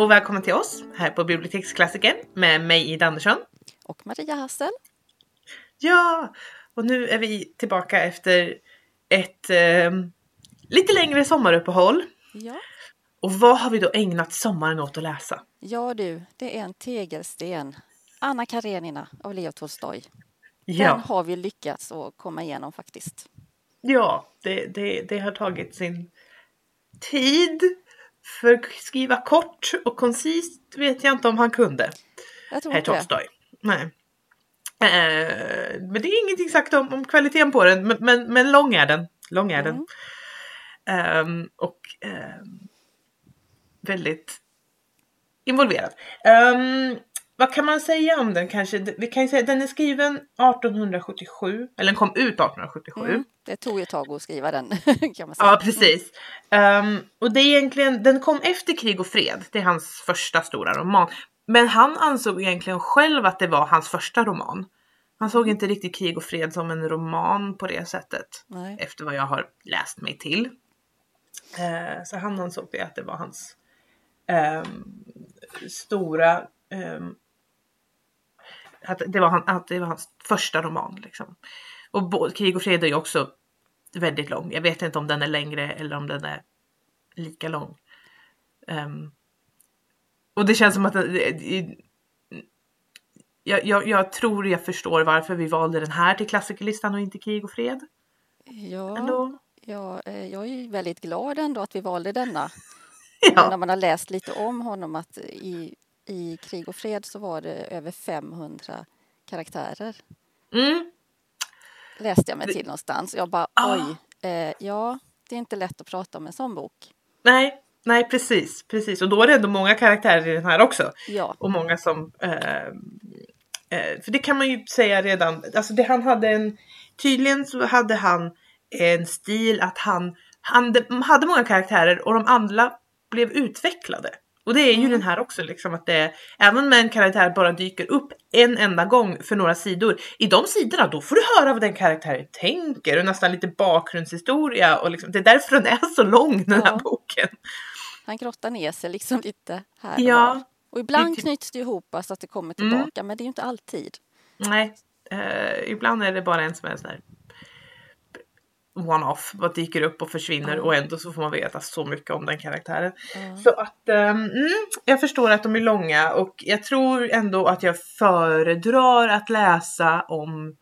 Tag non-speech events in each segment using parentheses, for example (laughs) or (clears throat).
och välkommen till oss här på Biblioteksklassikern med mig Ida Andersson. Och Maria Hassel. Ja, och nu är vi tillbaka efter ett eh, lite längre sommaruppehåll. Ja. Och vad har vi då ägnat sommaren åt att läsa? ja du, det är en tegelsten. Anna Karenina av Leo Tolstoj. Den Ja, har vi lyckats att komma igenom faktiskt. ja det, det, det har tagit sin tid. För skriva kort och koncist vet jag inte om han kunde. Jag tror Herr inte. Tolstoj. Nej. Eh, men det är ingenting sagt om, om kvaliteten på den, men, men, men lång är den. Lång är den. Mm. Ehm, och ehm, väldigt involverad. Ehm, vad kan man säga om den kanske? Vi kan ju säga den är skriven 1877, eller den kom ut 1877. Mm. Det tog ju ett tag att skriva den (laughs) kan man säga. Ja, precis. Ehm, och det är egentligen, den kom efter Krig och fred. Det är hans första stora roman. Men han ansåg egentligen själv att det var hans första roman. Han såg inte riktigt Krig och fred som en roman på det sättet. Nej. Efter vad jag har läst mig till. Eh, så han ansåg det att det var hans ehm, stora att, det var han, att det var hans första roman. Liksom. Och Krig och fred är ju också väldigt lång. Jag vet inte om den är längre eller om den är lika lång. Ehm, och det känns som att jag, jag, jag tror jag förstår varför vi valde den här till klassikerlistan och inte Krig och fred. Ja, Ändå. ja, eh, jag är väldigt glad ändå att vi valde denna. (laughs) När Ja, man har läst lite om honom att i, i Krig och fred så var det över 500 karaktärer. mm, Läste jag mig till någonstans. Jag bara Ah. oj, eh, ja, det är inte lätt att prata om en sån bok. nej, nej precis, precis. Och då är det ändå många karaktärer i den här också. Ja, Och många som... Eh, eh, för det kan man ju säga redan. Alltså det, han hade en... Tydligen så hade han en stil att han, han de- hade många karaktärer och de andra blev utvecklade. Och det är ju Mm. den här också liksom att det även om en karaktär bara dyker upp en enda gång för några sidor. I de sidorna då får du höra vad den karaktären tänker och nästan lite bakgrundshistoria och liksom, det är därför den är så lång den här Ja. boken. han grottar ner sig liksom lite här och Ja. var. Och ibland Lite- knyts det ihop så att det kommer Mm. tillbaka, men det är ju inte alltid. Nej, eh, ibland är det bara en som är sån här one-off, vad dyker upp och försvinner Ja. och ändå så får man veta så mycket om den karaktären. Ja. Så att mm, jag förstår att de är långa och jag tror ändå att jag föredrar att läsa om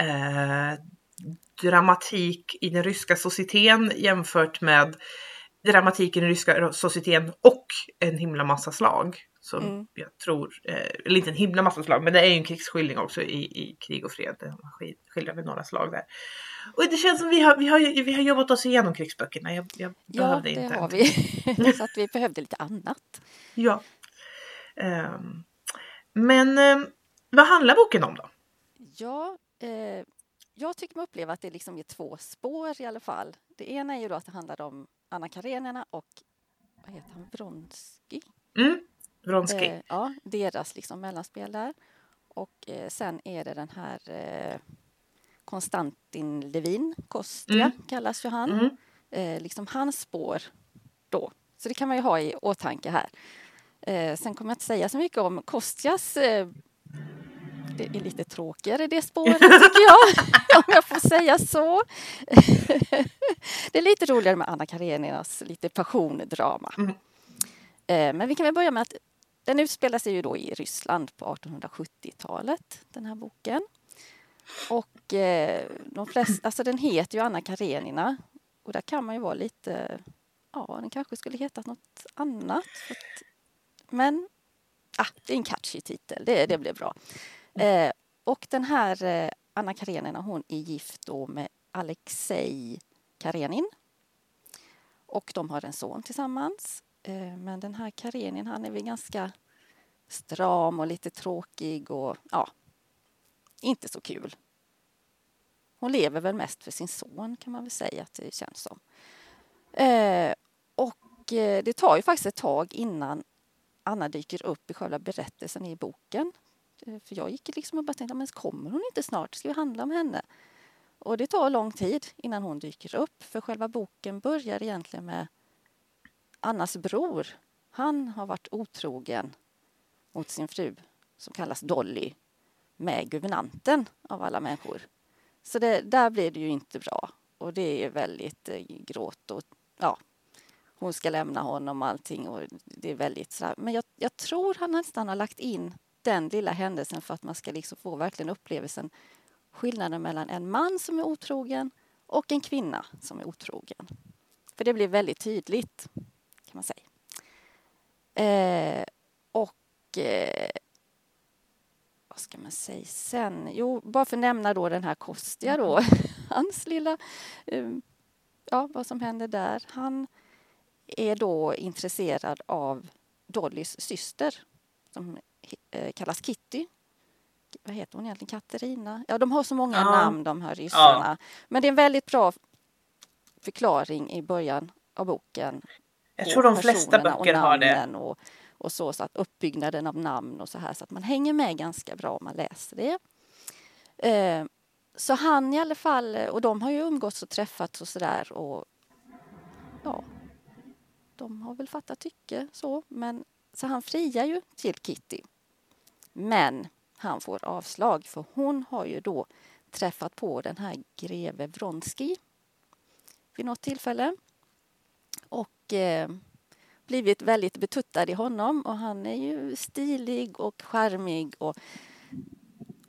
eh, dramatik i den ryska societeten jämfört med dramatik i den ryska societeten och en himla massa slag. Som Mm. jag tror, eh, eller inte en himla massa slag, men det är ju en krigsskildring också i, i krig och fred. Man sk- skildrar väl några slag där. Och det känns som vi har, vi har, vi har jobbat oss igenom krigsböckerna. Jag, jag Ja, behövde det inte. har vi. (laughs) så att vi behövde lite annat. Ja. Ehm, men ehm, vad handlar boken om då? Ja, eh, jag tycker mig uppleva att det liksom är två spår i alla fall. Det ena är ju då att det handlar om Anna Karenina och vad heter han, Vronsky? Mm, Vronsky. Eh, ja, deras liksom mellanspel där. Och eh, sen är det den här eh, Konstantin Levin, Kostja Mm. kallas ju han. Mm. Eh, liksom hans spår då. Så det kan man ju ha i åtanke här. Eh, sen kommer jag inte säga så mycket om Kostjas eh, det är lite tråkigare det spåret (laughs) tycker jag, om jag får säga så. (laughs) det är lite roligare med Anna Kareninas lite passiondrama. Mm. Eh, Men vi kan väl börja med att den utspelar sig ju då i Ryssland på 1870-talet, den här boken. Och eh, de flesta, alltså den heter ju Anna Karenina och där kan man ju vara lite, ja den kanske skulle hetat något annat. För att, men ah, det är en catchy titel, det, det blir bra. Eh, och den här eh, Anna Karenina hon är gift då med Alexej Karenin. Och de har en son tillsammans. Eh, men den här Karenin han är väl ganska stram och lite tråkig och ja, inte så kul. Hon lever väl mest för sin son kan man väl säga att det känns som. Eh, och eh, det tar ju faktiskt ett tag innan Anna dyker upp i själva berättelsen i boken. Eh, För jag gick liksom och bara tänkte, men kommer hon inte snart? Ska vi handla om henne? Och det tar lång tid innan hon dyker upp, för själva boken börjar egentligen med Annas bror Han har varit otrogen mot sin fru som kallas Dolly med guvernanten av alla människor. Så det, där blir det ju inte bra och det är väldigt eh, gråt och ja, hon ska lämna honom och allting och det är väldigt sådär. Men jag, jag tror han nästan har lagt in den lilla händelsen för att man ska liksom få verkligen upplevelsen skillnaden mellan en man som är otrogen och en kvinna som är otrogen. För det blir väldigt tydligt kan man säga. Eh, och eh, vad ska man säga sen? Jo, bara för att nämna då den här Kostja då, (laughs) hans lilla, eh, ja vad som händer där. Han är då intresserad av Dollys syster som eh, kallas Kitty. Vad heter hon egentligen? Katarina? Ja, de har så många ja. namn de här ryssarna. Ja. Men det är en väldigt bra förklaring i början av boken. Jag tror de flesta böcker har det. Och, och så, så att uppbyggnaden av namn och så här så att man hänger med ganska bra om man läser det. Eh, så han i alla fall, och de har ju umgåtts och träffats och sådär och ja, de har väl fattat tycke så, men så han friar ju till Kitty. Men han får avslag för hon har ju då träffat på den här greve Vronsky vid något tillfälle och eh, blivit väldigt betuttad i honom och han är ju stilig och charmig och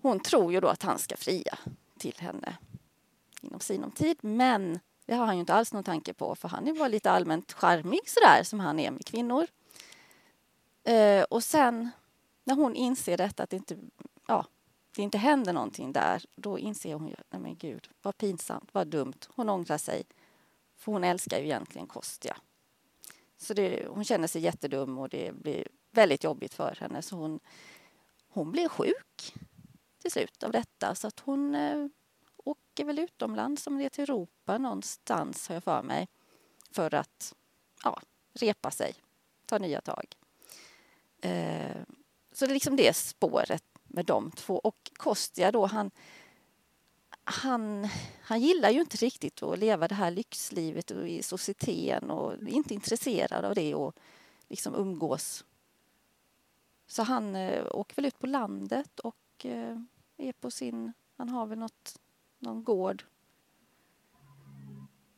hon tror ju då att han ska fria till henne inom sinom tid men det har han ju inte alls någon tanke på för han är bara lite allmänt charmig sådär som han är med kvinnor. Eh, och sen när hon inser detta att det inte, ja, det inte händer någonting där då inser hon ju, nej men gud vad pinsamt, vad dumt. Hon ångrar sig för hon älskar ju egentligen Kostja. Så det, hon känner sig jättedum och det blir väldigt jobbigt för henne så hon, hon blir sjuk till slut av detta så att hon eh, åker väl utomlands, om det är till Europa någonstans har jag för mig, för att ja, repa sig, ta nya tag. Eh, så det är liksom det spåret med de två. Och Kostja då, han, han, han gillar ju inte riktigt att leva det här lyxlivet i societeten och är inte intresserad av det och liksom umgås. Så han eh, åker väl ut på landet och eh, är på sin, han har väl något någon gård.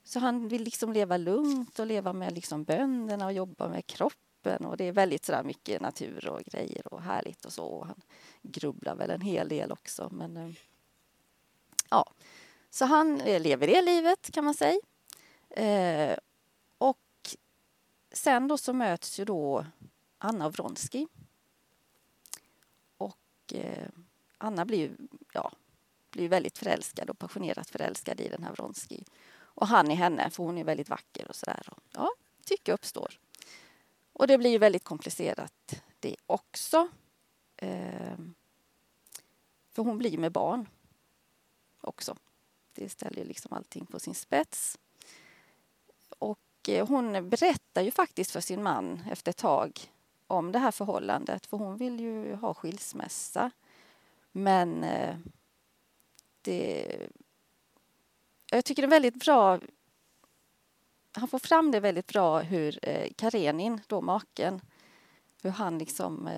Så han vill liksom leva lugnt och leva med liksom bönderna och jobba med kroppen och det är väldigt sådär mycket natur och grejer och härligt och så. Och han grubblar väl en hel del också men eh, ja. Så han eh, lever det livet kan man säga. Eh, och sen då så möts ju då Anna Vronsky. Och eh, Anna blir ju, ja, blir väldigt förälskad och passionerat förälskad i den här Vronsky. Och han i henne, för hon är väldigt vacker och sådär. Ja, tycke uppstår. Och det blir ju väldigt komplicerat det också. Eh, för hon blir med barn också. Det ställer ju liksom allting på sin spets. Och eh, hon berättar ju faktiskt för sin man efter ett tag om det här förhållandet, för hon vill ju ha skilsmässa. Men eh, det... Jag tycker det är väldigt bra... Han får fram det väldigt bra hur eh, Karenin, då maken, hur han liksom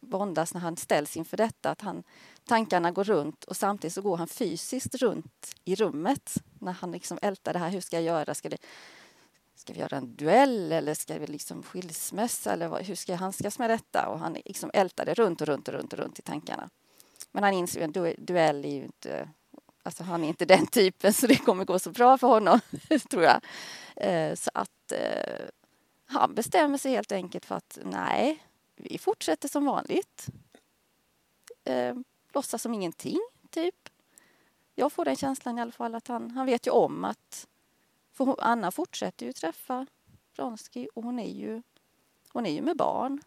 våndas när han ställs inför detta. Att han, tankarna går runt och samtidigt så går han fysiskt runt i rummet när han liksom ältar det här. Hur ska jag göra? Ska, det, ska vi göra en duell eller ska vi liksom skilsmässa? Eller vad, hur ska jag handskas med detta? Och han liksom ältar det runt och runt och runt och runt i tankarna. Men han inser att en duell är ju inte... Alltså han är inte den (laughs) typen så det kommer gå så bra för honom, (laughs) tror jag. Eh, så att eh, han bestämmer sig helt enkelt för att nej, vi fortsätter som vanligt. Eh, Låtsas som ingenting, typ. Jag får den känslan i alla fall att han, han vet ju om att... För Anna fortsätter ju träffa Vronsky och hon är ju, hon är ju med barn.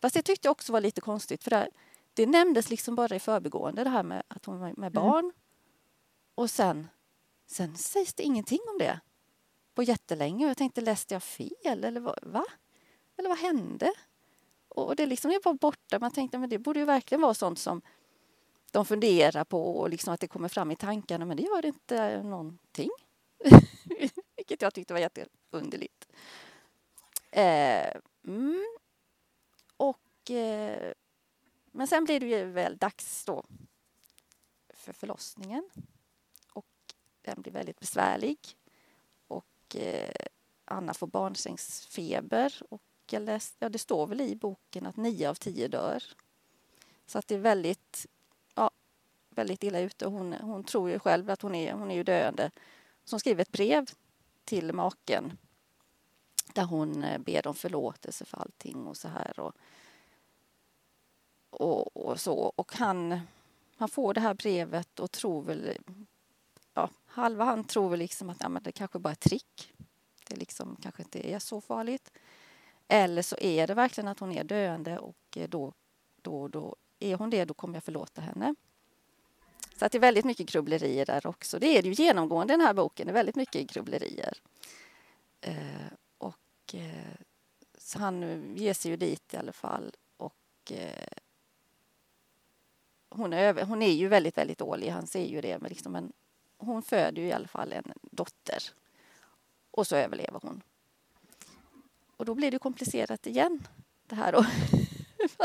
Fast det tyckte jag också var lite konstigt för det, det nämndes liksom bara i förbigående det här med att hon var med mm. barn. Mm. Och sen, sen sägs det ingenting om det på jättelänge. Och jag tänkte, läste jag fel eller vad, va? Eller vad hände? Och det liksom är bara borta. Man tänkte, men det borde ju verkligen vara sånt som de funderar på och liksom att det kommer fram i tankarna. Men det gör det inte någonting. (laughs) Vilket jag tyckte var jätteunderligt. Eh, Mm. Och, eh, men sen blir det ju väl dags då för förlossningen. Och den blir väldigt besvärlig. Och eh, Anna får barnsängsfeber. Och jag läste, ja, det står väl i boken att nio av tio dör. Så att det är väldigt, väldigt illa ute. Hon, hon tror ju själv att hon är, hon är ju döende. Så hon skriver ett brev till maken där hon eh, ber om förlåtelse för allting och så här. Och, och, och, så. Och han, han får det här brevet och tror väl... Ja, halva han tror väl liksom att ja, men det kanske bara är ett trick. Det liksom kanske inte är så farligt. Eller så är det verkligen att hon är döende och eh, då, då, då är hon det, då kommer jag förlåta henne. Så att det är väldigt mycket grubblerier där också. Det är det ju genomgående i den här boken, det är väldigt mycket grubblerier. Eh, och eh, så han ger sig ju dit i alla fall och eh, hon, är, över, hon är ju väldigt, väldigt dålig, han ser ju det, men, liksom en, hon föder ju i alla fall en dotter och så överlever hon. Och då blir det komplicerat igen, det här då. (laughs) (laughs)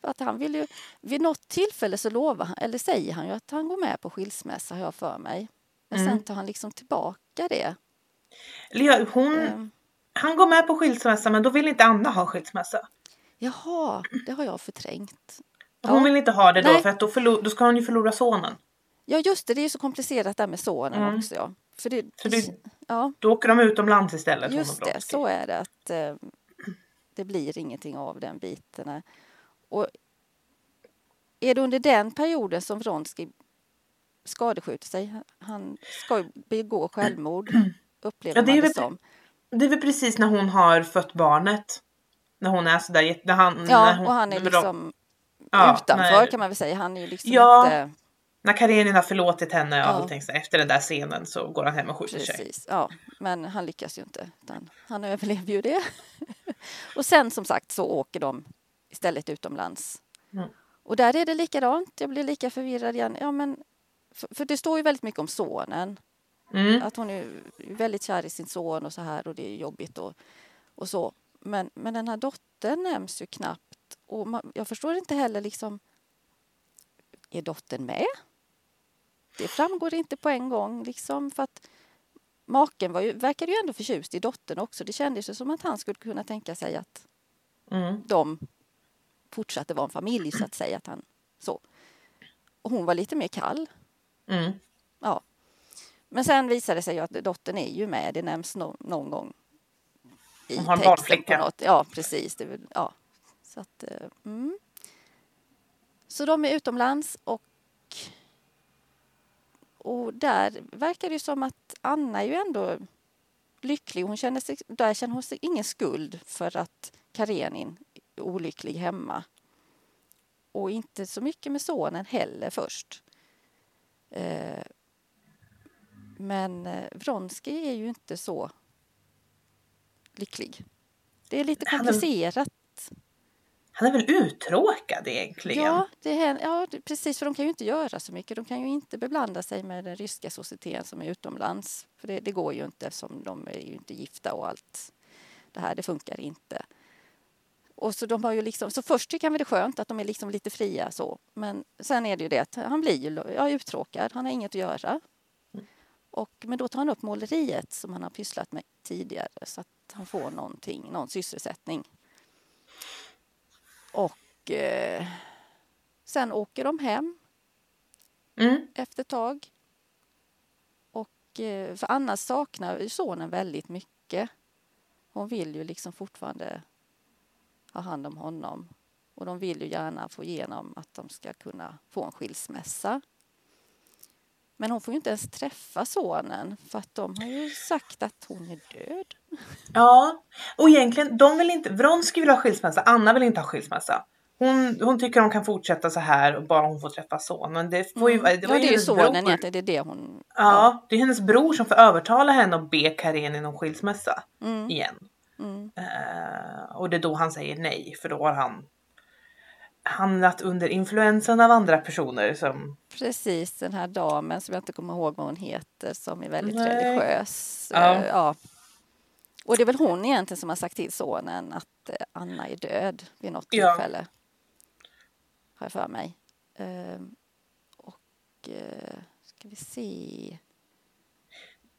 för att han vill ju, vid något tillfälle så lovar han, eller säger han ju att han går med på skilsmässa, har jag för mig. Men mm. sen tar han liksom tillbaka det. Hon, um, han går med på skilsmässa men då vill inte Anna ha skilsmässa. Jaha, det har jag förträngt. Hon ja. vill inte ha det då Nej. för att då, förlor, då ska hon ju förlora sonen. Ja just det, det är ju så komplicerat där med sonen mm. också. Ja. För det, så det, ja. Då åker de utomlands istället. Just det, så är det. att eh, Det blir ingenting av den biten. Och är det under den perioden som Vronsky skadeskjuter sig? Han ska begå självmord, (clears throat) upplever ja, det man det som. Det är väl precis när hon har fött barnet. När hon är sådär, när han... Ja, när hon, och han är liksom ja, utanför när, kan man väl säga. Han är ju liksom ja, inte... När Karenin har förlåtit henne och ja. allting så efter den där scenen så går han hem och skjuter Precis, sig. Ja, men han lyckas ju inte. Utan han överlever ju det. (laughs) och sen som sagt så åker de istället utomlands. Mm. Och där är det likadant. Jag blir lika förvirrad igen. Ja, men, för, för det står ju väldigt mycket om sonen. Mm. Att hon är väldigt kär i sin son och så här och det är jobbigt och, och så. Men, men den här dottern nämns ju knappt och man, jag förstår inte heller liksom är dottern med? Det framgår inte på en gång liksom för att maken var ju, verkade ju ändå förtjust i dottern också. Det kändes ju som att han skulle kunna tänka sig att mm. de fortsatte vara en familj så att säga. Att han, så. Och hon var lite mer kall. Mm. Ja. Men sen visade det sig ju att dottern är ju med. Det nämns no någon gång i hon har en något. Ja, precis. Det, ja. Så, att, eh, mm. så de är utomlands och och där verkar det som att Anna är ju ändå lycklig. Hon känner sig, där känner hon sig ingen skuld för att Karenin är olycklig hemma. Och inte så mycket med sonen heller först. Eh, men eh, Vronsky är ju inte så lycklig. Det är lite komplicerat. Han är väl uttråkad egentligen? Ja, det är, ja, precis. För de kan ju inte göra så mycket. De kan ju inte beblanda sig med den ryska societeten som är utomlands. För det, det går ju inte eftersom de är ju inte gifta och allt det här. Det funkar inte. Och så, de har ju liksom, så först tycker han väl det är skönt att de är liksom lite fria så. Men sen är det ju det att han blir ju ja, uttråkad. Han har inget att göra. Och, men då tar han upp måleriet som han har pysslat med tidigare så att han får någonting, någon sysselsättning. Och eh, sen åker de hem mm. efter ett tag. Och, eh, för Anna saknar sonen väldigt mycket. Hon vill ju liksom fortfarande ha hand om honom. Och de vill ju gärna få igenom att de ska kunna få en skilsmässa. Men hon får ju inte ens träffa sonen för att de har ju sagt att hon är död. Ja, och egentligen, de vill inte, Vronsky vill ha skilsmässa, Anna vill inte ha skilsmässa. Hon, hon tycker de kan fortsätta så här och bara hon får träffa sonen. Det, får ju, mm. det var ja, det är ju sonen egentligen, det är det hon... Ja, ja, det är hennes bror som får övertala henne att be Karenin om skilsmässa mm. igen. Mm. Uh, och det är då han säger nej, för då har han hamnat under influensen av andra personer som... Precis, den här damen som jag inte kommer ihåg vad hon heter som är väldigt Nej. religiös. Ja. Uh, ja. Och det är väl hon egentligen som har sagt till sonen att eh, Anna är död vid något Ja. tillfälle. Har jag för mig. Ehm, och eh, ska vi se.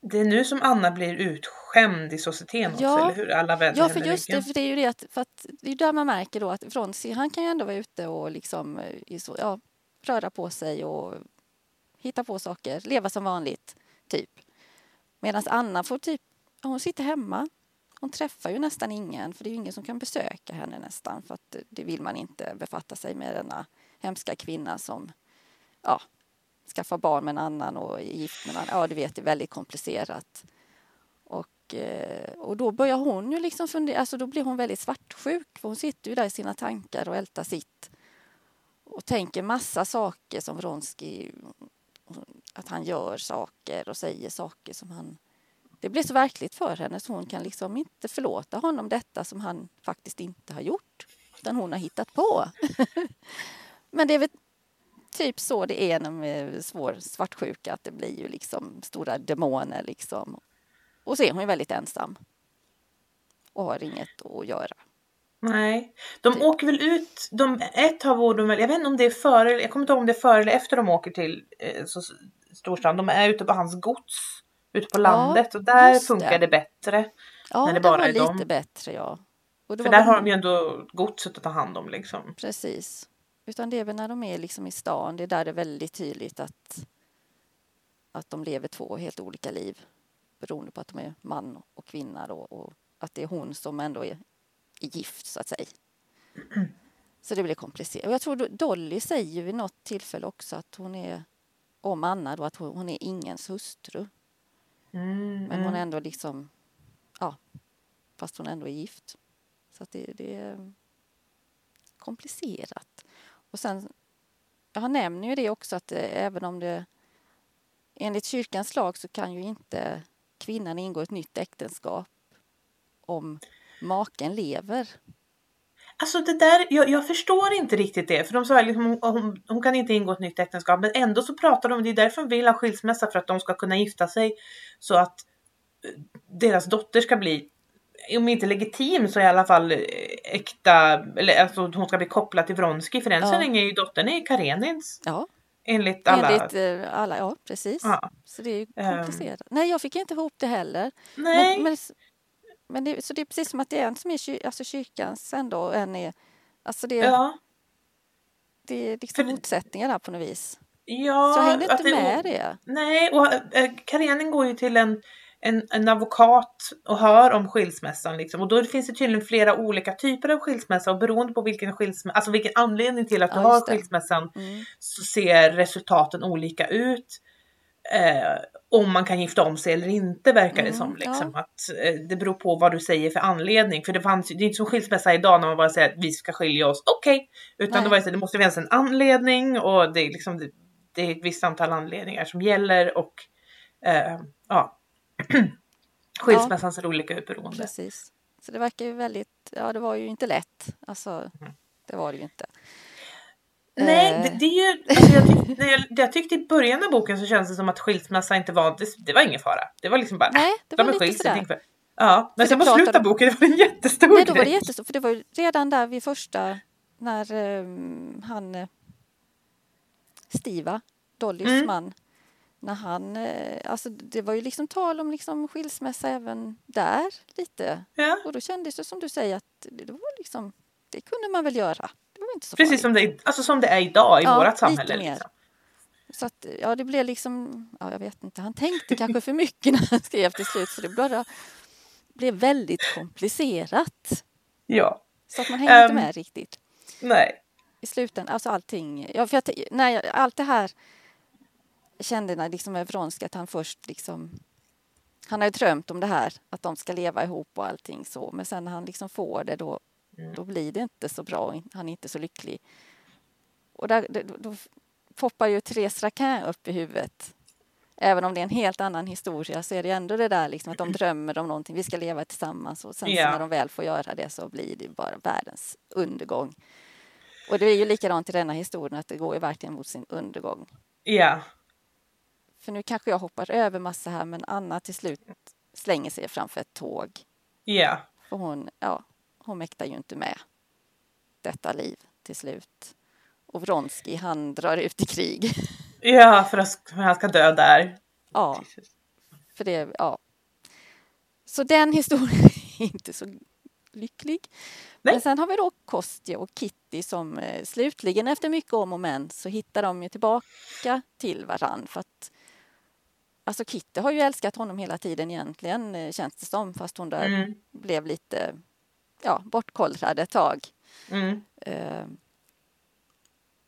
Det är nu som Anna blir utskämd i societeten också, Ja. eller hur? Alla vänder Ja, för just det, för det är ju det att, för att det är där man märker då att Vronsky, han kan ju ändå vara ute och liksom eh, ja, röra på sig och hitta på saker, leva som vanligt, typ. Medan Anna får typ, hon sitter hemma. Hon träffar ju nästan ingen, för det är ju ingen som kan besöka henne nästan, för att det vill man inte befatta sig med denna hemska kvinna som, ja, skaffa barn med en annan och är gift med en annan. Ja, du vet, det är väldigt komplicerat. Och, eh, och då börjar hon ju liksom fundera, alltså då blir hon väldigt svartsjuk för hon sitter ju där i sina tankar och ältar sitt och tänker massa saker som Vronsky, att han gör saker och säger saker som han... Det blir så verkligt för henne så hon kan liksom inte förlåta honom detta som han faktiskt inte har gjort utan hon har hittat på. (laughs) Men det är väl typ så det är med svår svartsjuka att det blir ju liksom stora demoner liksom. Och så är hon ju väldigt ensam. Och har inget att göra. Nej, de Typ. åker väl ut, de, ett bor de väl, jag vet inte om det är före, jag kommer inte ihåg om det är före eller efter de åker till eh, så, storstan. De är ute på hans gods, ute på landet och där funkar det. det bättre. Ja, När det det bara var är lite dem. bättre ja. För där har de ju ändå godset att ta hand om liksom. Precis. Utan det är väl när de är liksom i stan, det är där det är väldigt tydligt att, att de lever två helt olika liv. Beroende på att de är man och kvinna då, och att det är hon som ändå är, är gift så att säga. Så det blir komplicerat. Och jag tror Do- Dolly säger ju vid något tillfälle också att hon är, om Anna då, att hon, hon är ingens hustru. Mm, Men hon mm. är ändå liksom, ja, fast hon ändå är gift. Så att det, det är komplicerat. Och sen, han nämner ju det också att eh, även om det enligt kyrkans lag så kan ju inte kvinnan ingå ett nytt äktenskap om maken lever. Alltså det där, jag, jag förstår inte riktigt det. För de sa liksom, hon, hon, hon kan inte ingå ett nytt äktenskap. Men ändå så pratar de, det är därför de vill ha skilsmässa. För att de ska kunna gifta sig. Så att eh, deras dotter ska bli, om inte legitim så i alla fall eh, äkta. Eller alltså hon ska bli kopplad till Vronsky. För än så Ja. länge är ju dottern är Karenins. Ja, Enligt alla. enligt eh, alla. Ja, precis. Ja. Så det är ju Ehm. komplicerat. Nej, jag fick inte ihop det heller. Nej. Men, men, men det, så det är precis som att det är en som är kyr, alltså kyrkans ändå och en är... Alltså det, ja. det är liksom För- motsättningar där på något vis. Ja. så jag hängde inte med det. Nej, och äh, Karenin går ju till en, en, en advokat och hör om skilsmässan liksom. Och då finns det tydligen flera olika typer av skilsmässa och beroende på vilken skilsmässa, alltså vilken anledning till att du Ja, har det. skilsmässan Mm. så ser resultaten olika ut. Eh, om man kan gifta om sig eller inte verkar det Mm, som. Liksom. ja. Att, eh, det beror på vad du säger för anledning. För det, fanns, det är inte som skilsmässa idag när man bara säger att vi ska skilja oss. Okej! Utan Nej. det, var ju så, det måste finnas en anledning och det är, liksom, det, det är ett visst antal anledningar som gäller. Och eh, ja, (clears throat) skilsmässan ser olika ut beroende. Precis. Så det verkar ju väldigt... Ja, det var ju inte lätt. Alltså, Mm. det var det ju inte. Nej, Eh. det, det är ju, alltså jag, tyck, när jag, jag tyckte i början av boken så kändes det som att skilsmässa inte var, det, det var ingen fara. Det var liksom bara, Nej, det de var det är fara. Ja, men För sen det på slutet av boken det var det en jättestor Nej, då var det grej. jättestort. För det var ju redan där vid första... När ehm, han... Stiva, Dollys Mm. man. När han... Eh, alltså det var ju liksom tal om liksom skilsmässa även där lite. Ja, Och då kändes det som du säger att det, var liksom... Det kunde man väl göra. Det var inte så precis farligt. som det, alltså som det är idag i Ja, lite samhälle. mer. Liksom. Så att, ja, det blev liksom, ja, jag vet inte, han tänkte kanske för mycket när han skrev till slut så det bara blev väldigt komplicerat. Ja, Så att man hängde inte Ehm. med riktigt. nej. I slutändan, alltså allting, ja, för jag, jag, allt det här kände liksom med att han först liksom, han har ju drömt om det här, att de ska leva ihop och allting så, men sen när han liksom får det då, Mm. då blir det inte så bra, han är inte så lycklig. Och där, då, poppar ju Therese Raquin upp i huvudet. Även om det är en helt annan historia så är det ändå det där liksom att de (clears throat) drömmer om någonting, vi ska leva tillsammans och sen Ja. när de väl får göra det så blir det bara världens undergång. Och det är ju likadant i denna historien att det går ju verkligen mot sin undergång. Ja, För nu kanske jag hoppar över massa här men Anna till slut slänger sig framför ett tåg Ja. För hon, ja, hon mäktar ju inte med detta liv till slut. Och Vronsky han drar ut i krig. (laughs) Ja, för att han ska dö där. Ja, för det, ja. Så den historien (laughs) är inte så lycklig. Nej. Men sen har vi då Kostja och Kitty som eh, slutligen efter mycket om och men så hittar de ju tillbaka till varann för att Alltså Kitty har ju älskat honom hela tiden egentligen eh, känns det som fast hon där Mm. blev lite ja, bortkollrad ett tag. Mm. Eh,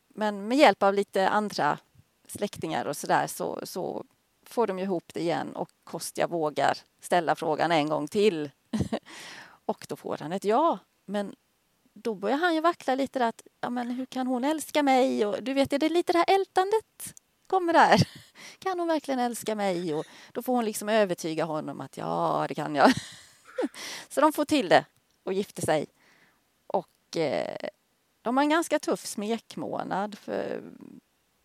Men med hjälp av lite andra släktingar och sådär så, så får de ju ihop det igen och Kostja vågar ställa frågan en gång till. (laughs) och då får han ett ja. Men då börjar han ju vackla lite där att ja, men hur kan hon älska mig? Och du vet, är det lite det här ältandet kommer där? (laughs) Kan hon verkligen älska mig? Och då får hon liksom övertyga honom att ja, det kan jag. (laughs) Så de får till det och gifter sig. Och eh, de har en ganska tuff smekmånad för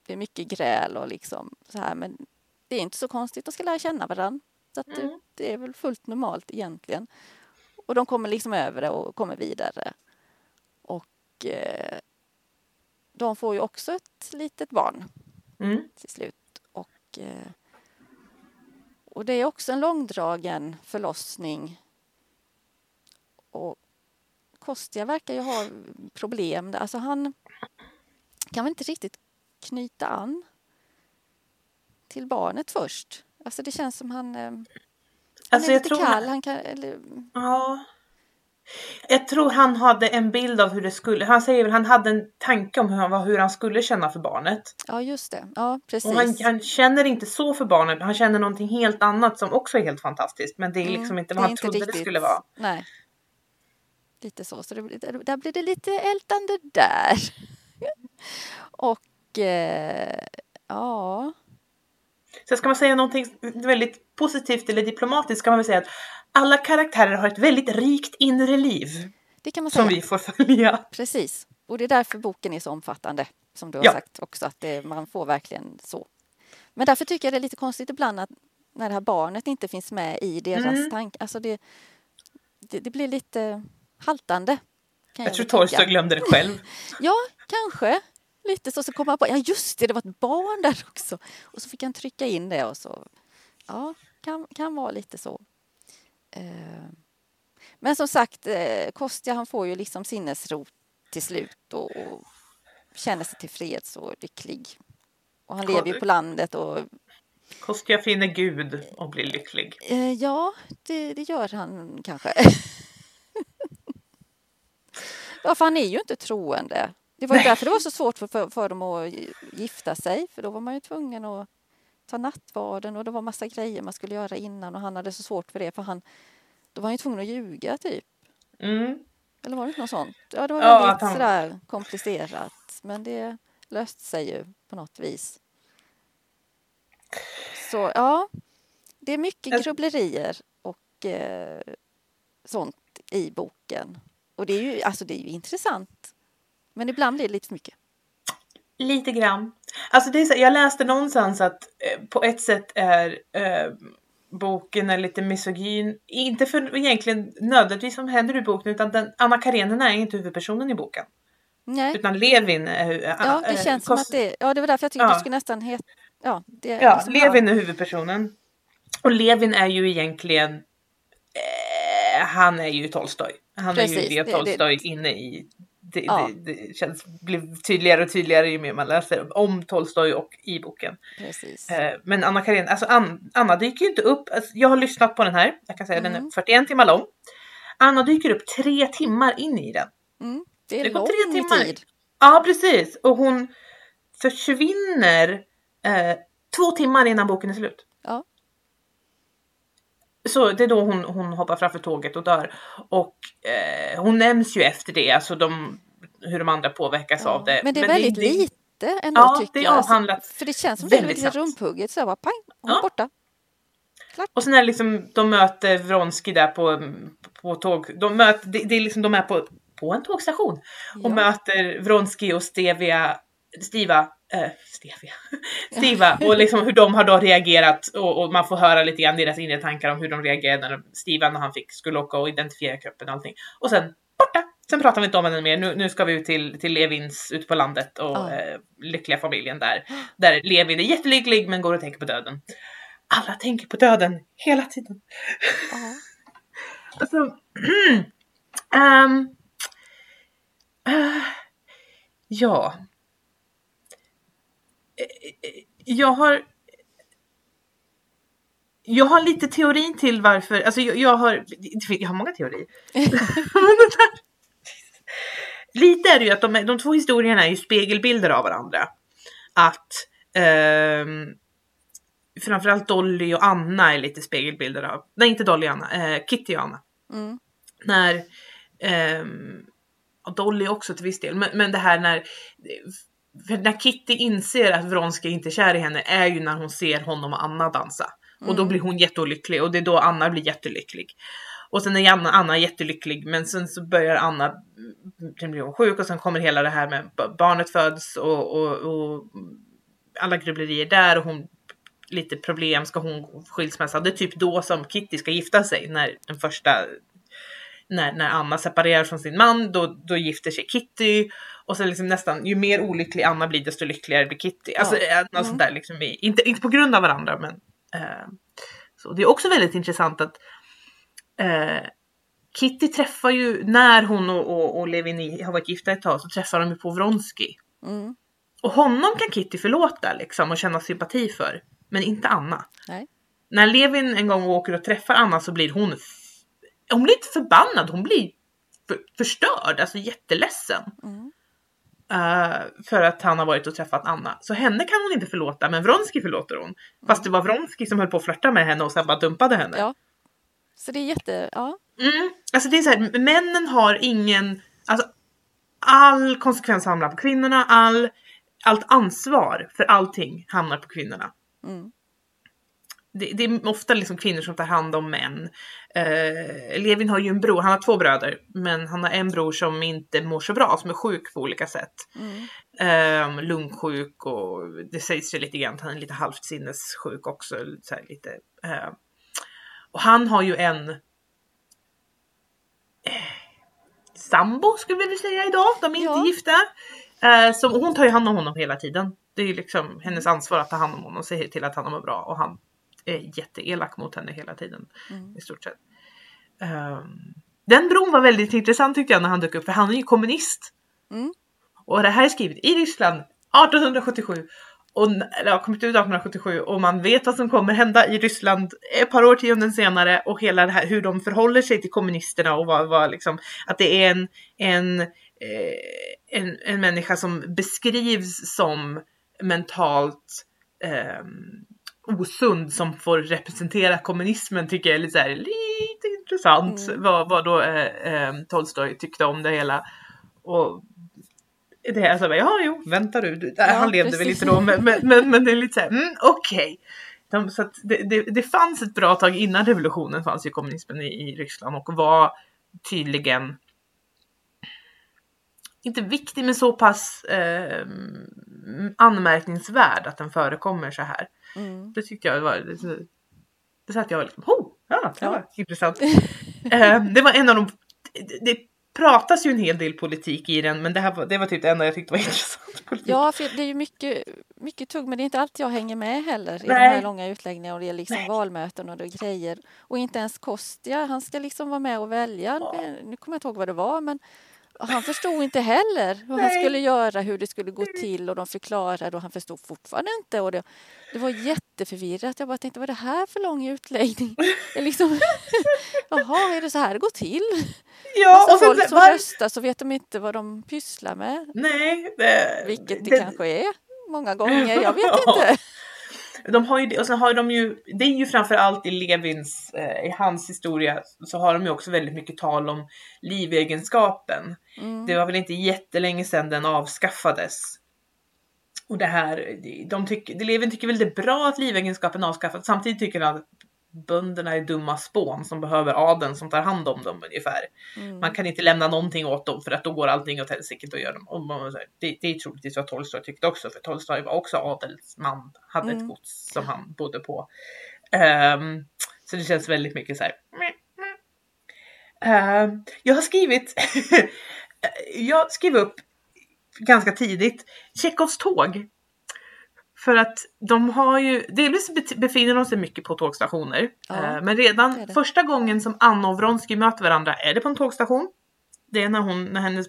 det är mycket gräl och liksom så här men det är inte så konstigt, de ska lära känna varandra. Så det, Mm. det är väl fullt normalt egentligen. Och de kommer liksom över det och kommer vidare. Och eh, de får ju också ett litet barn Mm. till slut. Och, eh, och det är också en långdragen förlossning. Och Kostja verkar ju ha problem. Alltså han kan väl inte riktigt knyta an till barnet först. Alltså det känns som han, eh, han Alltså är jag lite tror... kall. Han kan, eller, Ja. Jag tror han hade en bild av hur det skulle, han säger väl han hade en tanke om hur han, hur han skulle känna för barnet. ja, just det. Ja, precis. Och han, han känner inte så för barnet, han känner någonting helt annat som också är helt fantastiskt. Men det är liksom Mm, inte det vad han trodde det riktigt- skulle vara. Nej. Lite så. Så det, där blir det lite ältande där. (laughs) Och eh, ja, Så ska man säga någonting väldigt positivt eller diplomatiskt kan man väl säga att alla karaktärer har ett väldigt rikt inre liv det kan man säga. som vi får följa. Precis. Och det är därför boken är så omfattande. Som du har Ja. sagt också. Att det, man får verkligen så. Men därför tycker jag det är lite konstigt ibland att när det här barnet inte finns med i deras Mm. tanke. Alltså det, det, det blir lite haltande. Kan Jag tror. Tolstoj glömde det själv. (laughs) Ja, kanske. Lite så, så kom han på, ja just det, det var ett barn där också. Och så fick han trycka in det och så, ja, kan, kan vara lite så. Eh, Men som sagt, eh, Kostja han får ju liksom sinnesro till slut och, och känner sig tillfreds och lycklig. Och han lever ju på landet och Kostja finner Gud och blir lycklig. eh, ja, det, det gör han kanske. (laughs) ja, för han är ju inte troende. Det var ju därför det var så svårt för, för, för dem att gifta sig, för då var man ju tvungen att ta nattvarden och det var massa grejer man skulle göra innan och han hade så svårt för det för han då var han ju tvungen att ljuga typ. Mm. Eller var det inte något sånt? Ja, det var Ja, väldigt han- sådär komplicerat. Men det löste sig ju på något vis. Så ja, det är mycket grubblerier och eh, sånt i boken. Och det är ju, alltså det är ju intressant. Men ibland blir det lite för mycket. Lite grann. Alltså det är så, jag läste någonstans att eh, på ett sätt är eh, boken är lite misogyn. Inte för egentligen nödvändigtvis som händer i boken utan den, Anna Karenina är inte huvudpersonen i boken. Nej, Utan Levin är hu- ja, det eh, känns som kost- att det, ja det var därför jag tyckte Ja. det skulle nästan heta, ja. Det, Ja, liksom, Levin är huvudpersonen. Och Levin är ju egentligen eh, han är ju Tolstoj. Han är Precis, ju det- det det- Tolstoj inne i det, Ja. det, det känns, blir tydligare och tydligare ju mer man läser om Tolstoj och i boken. Precis. Eh, Men Anna Karenina, alltså Ann, Anna dyker ju inte upp. Alltså, jag har lyssnat på den här. Jag kan säga den Mm. är 41 timmar lång. Anna dyker upp tre timmar in i den. Mm, det är det lång tre timmar. tid. Ja, precis. Och hon försvinner eh, två timmar innan boken är slut. Ja. Så det är då hon, hon hoppar framför tåget och dör. Och eh, hon nämns ju efter det, alltså de, hur de andra påverkas av det. Men det är väldigt det, lite ändå Ja, tycker det är jag. Alltså, avhandlat för det känns som det är lite rumphugget. Så bara pang, hon är Ja. borta. Och sen är det liksom, de möter Vronsky där på, på tåg. De, möter, det, det är liksom, de är på, på en tågstation och Ja. möter Vronsky och Stevia Stiva, äh, Stevia, (laughs) Stiva och liksom hur de har då reagerat och, och, man får höra lite grann deras inre tankar om hur de reagerade när Stiva när han fick, skulle åka och identifiera kroppen och allting. Och sen borta! Sen pratar vi inte om henne mer. Nu, nu ska vi ut till, till Levins ut på landet och oh. eh, lyckliga familjen där. Där Levin är jättelycklig men går och tänker på döden. Alla tänker på döden hela tiden. Oh. (laughs) alltså, um, (clears throat) uh, ja. Jag har jag har lite teorin till varför, alltså jag, jag har, jag har många teorier. (laughs) lite är det ju att de, de två historierna är ju spegelbilder av varandra. Att eh, framförallt Dolly och Anna är lite spegelbilder av, nej inte Dolly och Anna, eh, Kitty och Anna. Mm. När, eh, och Dolly också till viss del, men, men det här när för när Kitty inser att Vronsky inte är kär i henne är ju när hon ser honom och Anna dansa. Och då mm. blir hon jätteolycklig och det är då Anna blir jättelycklig. Och sen är Anna, Anna jättelycklig men sen så börjar Anna, sen blir hon sjuk och sen kommer hela det här med barnet föds och, och, och alla grubblerier där och hon lite problem, ska hon skilsmässa? Det är typ då som Kitty ska gifta sig när den första när, när Anna separerar från sin man, då, då gifter sig Kitty och så liksom nästan ju mer olycklig Anna blir desto lyckligare blir Kitty. Alltså ja. något mm. sånt där liksom, inte, inte på grund av varandra men Eh, så det är också väldigt intressant att eh, Kitty träffar ju, när hon och, och, och Levin har varit gifta ett tag så träffar de ju på Vronsky. Mm. Och honom kan Kitty förlåta liksom och känna sympati för. Men inte Anna. Nej. När Levin en gång åker och träffar Anna så blir hon, hon blir inte förbannad, hon blir för, förstörd, alltså jätteledsen. Mm. Uh, för att han har varit och träffat Anna. Så henne kan hon inte förlåta, men Vronsky förlåter hon. Fast det var Vronsky som höll på att flörta med henne och sen bara dumpade henne. Ja. Så det är jätte, ja. Mm. Alltså det är så här, männen har ingen, alltså all konsekvens hamnar på kvinnorna, all, allt ansvar för allting hamnar på kvinnorna. Mm det, det, är ofta liksom kvinnor som tar hand om män. Eh, Levin har ju en bror, han har två bröder, men han har en bror som inte mår så bra, som är sjuk på olika sätt. Mm. Eh, lungsjuk och det sägs ju lite grann att han är lite halvt sinnessjuk också. Så lite, eh. Och han har ju en eh, sambo skulle vi säga idag, de är ja. inte gifta. Eh, som, hon tar ju hand om honom hela tiden. Det är ju liksom hennes ansvar att ta hand om honom och se till att han mår bra och han är jätteelak mot henne hela tiden mm. i stort sett. Um, den bron var väldigt intressant tyckte jag när han dök upp för han är ju kommunist. Mm. Och det här är skrivet i Ryssland 1877 och det har kommit ut 1877 och man vet vad som kommer hända i Ryssland ett par årtionden senare och hela det här hur de förhåller sig till kommunisterna och vad, vad liksom att det är en, en, eh, en, en människa som beskrivs som mentalt eh, osund som får representera kommunismen tycker jag är lite, så här, lite intressant. Mm. Vad, vad då eh, eh, Tolstoj tyckte om det hela. Och det är alltså, ja jo, vänta du, ja, han levde precis. väl inte då men, men, men, men, det är lite såhär, mm, okej. Okay. så det, det, det, fanns ett bra tag innan revolutionen fanns ju kommunismen i, i Ryssland och var tydligen inte viktig men så pass eh, anmärkningsvärd att den förekommer så här. Mm. Det tyckte jag var det, det satt jag var liksom, oh, ja, det var ja. intressant. (laughs) eh, det var en av de, det pratas ju en hel del politik i den men det här var, det var typ det enda jag tyckte var (laughs) intressant. Politik. Ja, för det är ju mycket, mycket tugg men det är inte alltid jag hänger med heller i Nej. de här långa utläggningarna och det är liksom Nej. valmöten och det är grejer. Och inte ens Kostja, han ska liksom vara med och välja. Ja. Nu kommer jag inte ihåg vad det var men han förstod inte heller vad Nej. han skulle göra, hur det skulle gå till och de förklarade och han förstod fortfarande inte. Och det, det var jätteförvirrat. Jag bara tänkte, vad är det här för lång utläggning? Det liksom, (laughs) Jaha, är det så här det går till? Ja, Massa och sen, folk som var... röstar så vet de inte vad de pysslar med. Nej. Det, Vilket det, det kanske är många (laughs) gånger, jag vet inte. De har ju, och sen har de ju, det är ju framförallt i Levins, eh, i hans historia, så har de ju också väldigt mycket tal om livegenskapen. Mm. Det var väl inte jättelänge sedan den avskaffades. Och det här, de tycker, Levin tycker väl det är bra att livegenskapen avskaffats, samtidigt tycker han att bönderna är dumma spån som behöver adeln som tar hand om dem ungefär. Mm. Man kan inte lämna någonting åt dem för att då går allting åt helsike. Då gör de. Och man, det, det är troligtvis vad Tolstoj tyckte också, för Tolstoj var också adelsman, hade ett Mm. gods som han bodde på. Ehm, så det känns väldigt mycket så här. Ehm, jag har skrivit, (laughs) jag skrev upp ganska tidigt Tjechovs tåg. För att de har ju, delvis befinner de sig mycket på tågstationer. Ja, Eh, men redan det det. första gången som Anna och Vronsky möter varandra är det på en tågstation. Det är när hon, när hennes,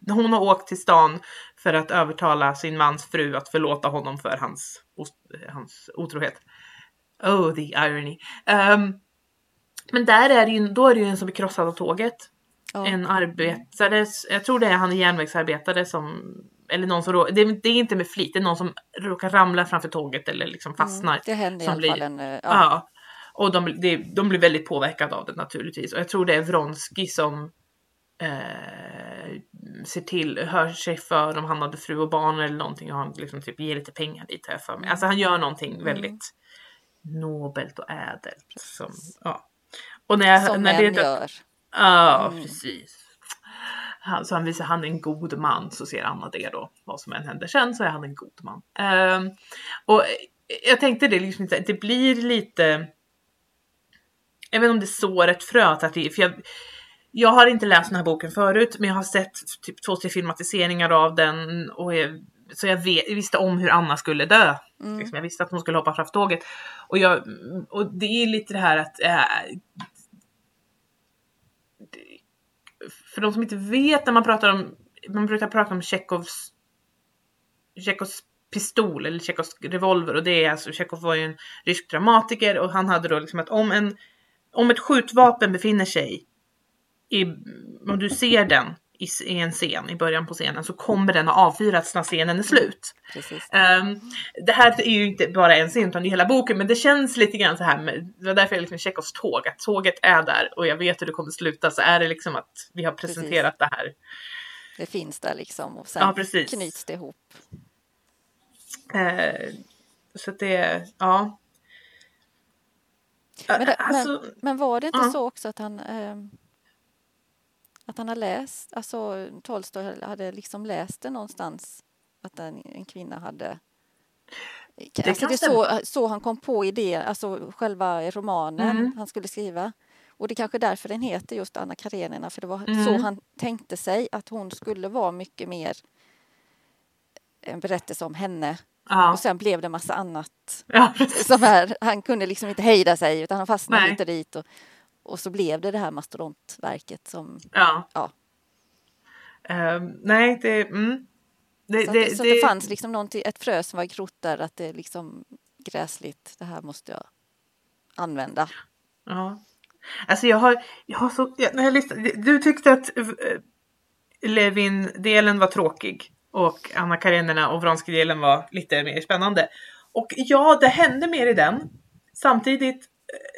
när hon har åkt till stan för att övertala sin mans fru att förlåta honom för hans, os- hans otrohet. Oh, the irony. Ehm, men där är det ju, då är det ju en som blir krossad av tåget Ja. en arbetare, jag tror det är han är järnvägsarbetare som, eller någon som, rå- det, det är inte med flit, det är någon som råkar ramla framför tåget eller liksom fastnar. Mm, det händer i alla blir- fall en... eh, Ja. Ja. Och de, de, de blir väldigt påverkade av det naturligtvis. Och jag tror det är Vronsky som eh, ser till, hör sig för om han hade fru och barn eller någonting och han liksom typ ger lite pengar dit här för mig. Alltså han gör någonting väldigt nobelt och ädelt. Som, ja. Och när, jag, Som när män det, gör. Ja, Mm. precis. Han, så han visar han är en god man så ser Anna det då. Vad som än händer sen så är han en god man. Ehm, och jag tänkte det liksom det blir lite. Jag vet inte om det sår ett frö att vi, för jag, jag har inte läst den här boken förut, men jag har sett typ två, tre filmatiseringar av den och jag, så jag, vet, visste om hur Anna skulle dö. Mm. Liksom, jag visste att hon skulle hoppa framför tåget. Och, jag, och det är lite det här att äh, det- för de som inte vet när man pratar om, man brukar prata om Tjechovs, Tjechovs pistol eller Tjechovs revolver och det är alltså, Tjechov var ju en rysk dramatiker och han hade då liksom att om en, om ett skjutvapen befinner sig i, om du ser den i, en scen, i början på scenen, så kommer den att avfyras när scenen är slut. Precis. Ehm, det här är ju inte bara en scen utan det är hela boken men det känns lite grann så här med, det var därför jag liksom Tjechovs tåg, att tåget är där och jag vet hur det kommer sluta så är det liksom att vi har presenterat det här. Det finns där liksom och Ja, sen precis. knyts det ihop. Eh, så att det, ja. Men, det, alltså, men, men var det inte ja. så också att han ehm, att han har läst, alltså Tolstoj hade liksom läst det någonstans att en, en kvinna hade Det alltså det är så, så han kom på idén, alltså själva romanen Mm. han skulle skriva. Och det är kanske därför den heter just Anna Karenina, för det var Mm. så han tänkte sig att hon skulle vara mycket mer en berättelse om henne. ja, Och sen blev det massa annat ja, som är, han kunde liksom inte hejda sig utan han fastnade Nej. och dit. Och, och så blev det det här mastodontverket som... Ja. Ja. Ehm, nej, det, mm. det, Så, att det, det, så att det fanns liksom någonting, ett frö som var grott där att det liksom gräsligt, det här måste jag använda. Ja. Alltså jag har, jag har så, jag, när jag lyssnade, du tyckte att eh, Levin-delen var tråkig och Anna Karenina och Vronsky-delen var lite mer spännande. Och ja, det hände mer i den. Samtidigt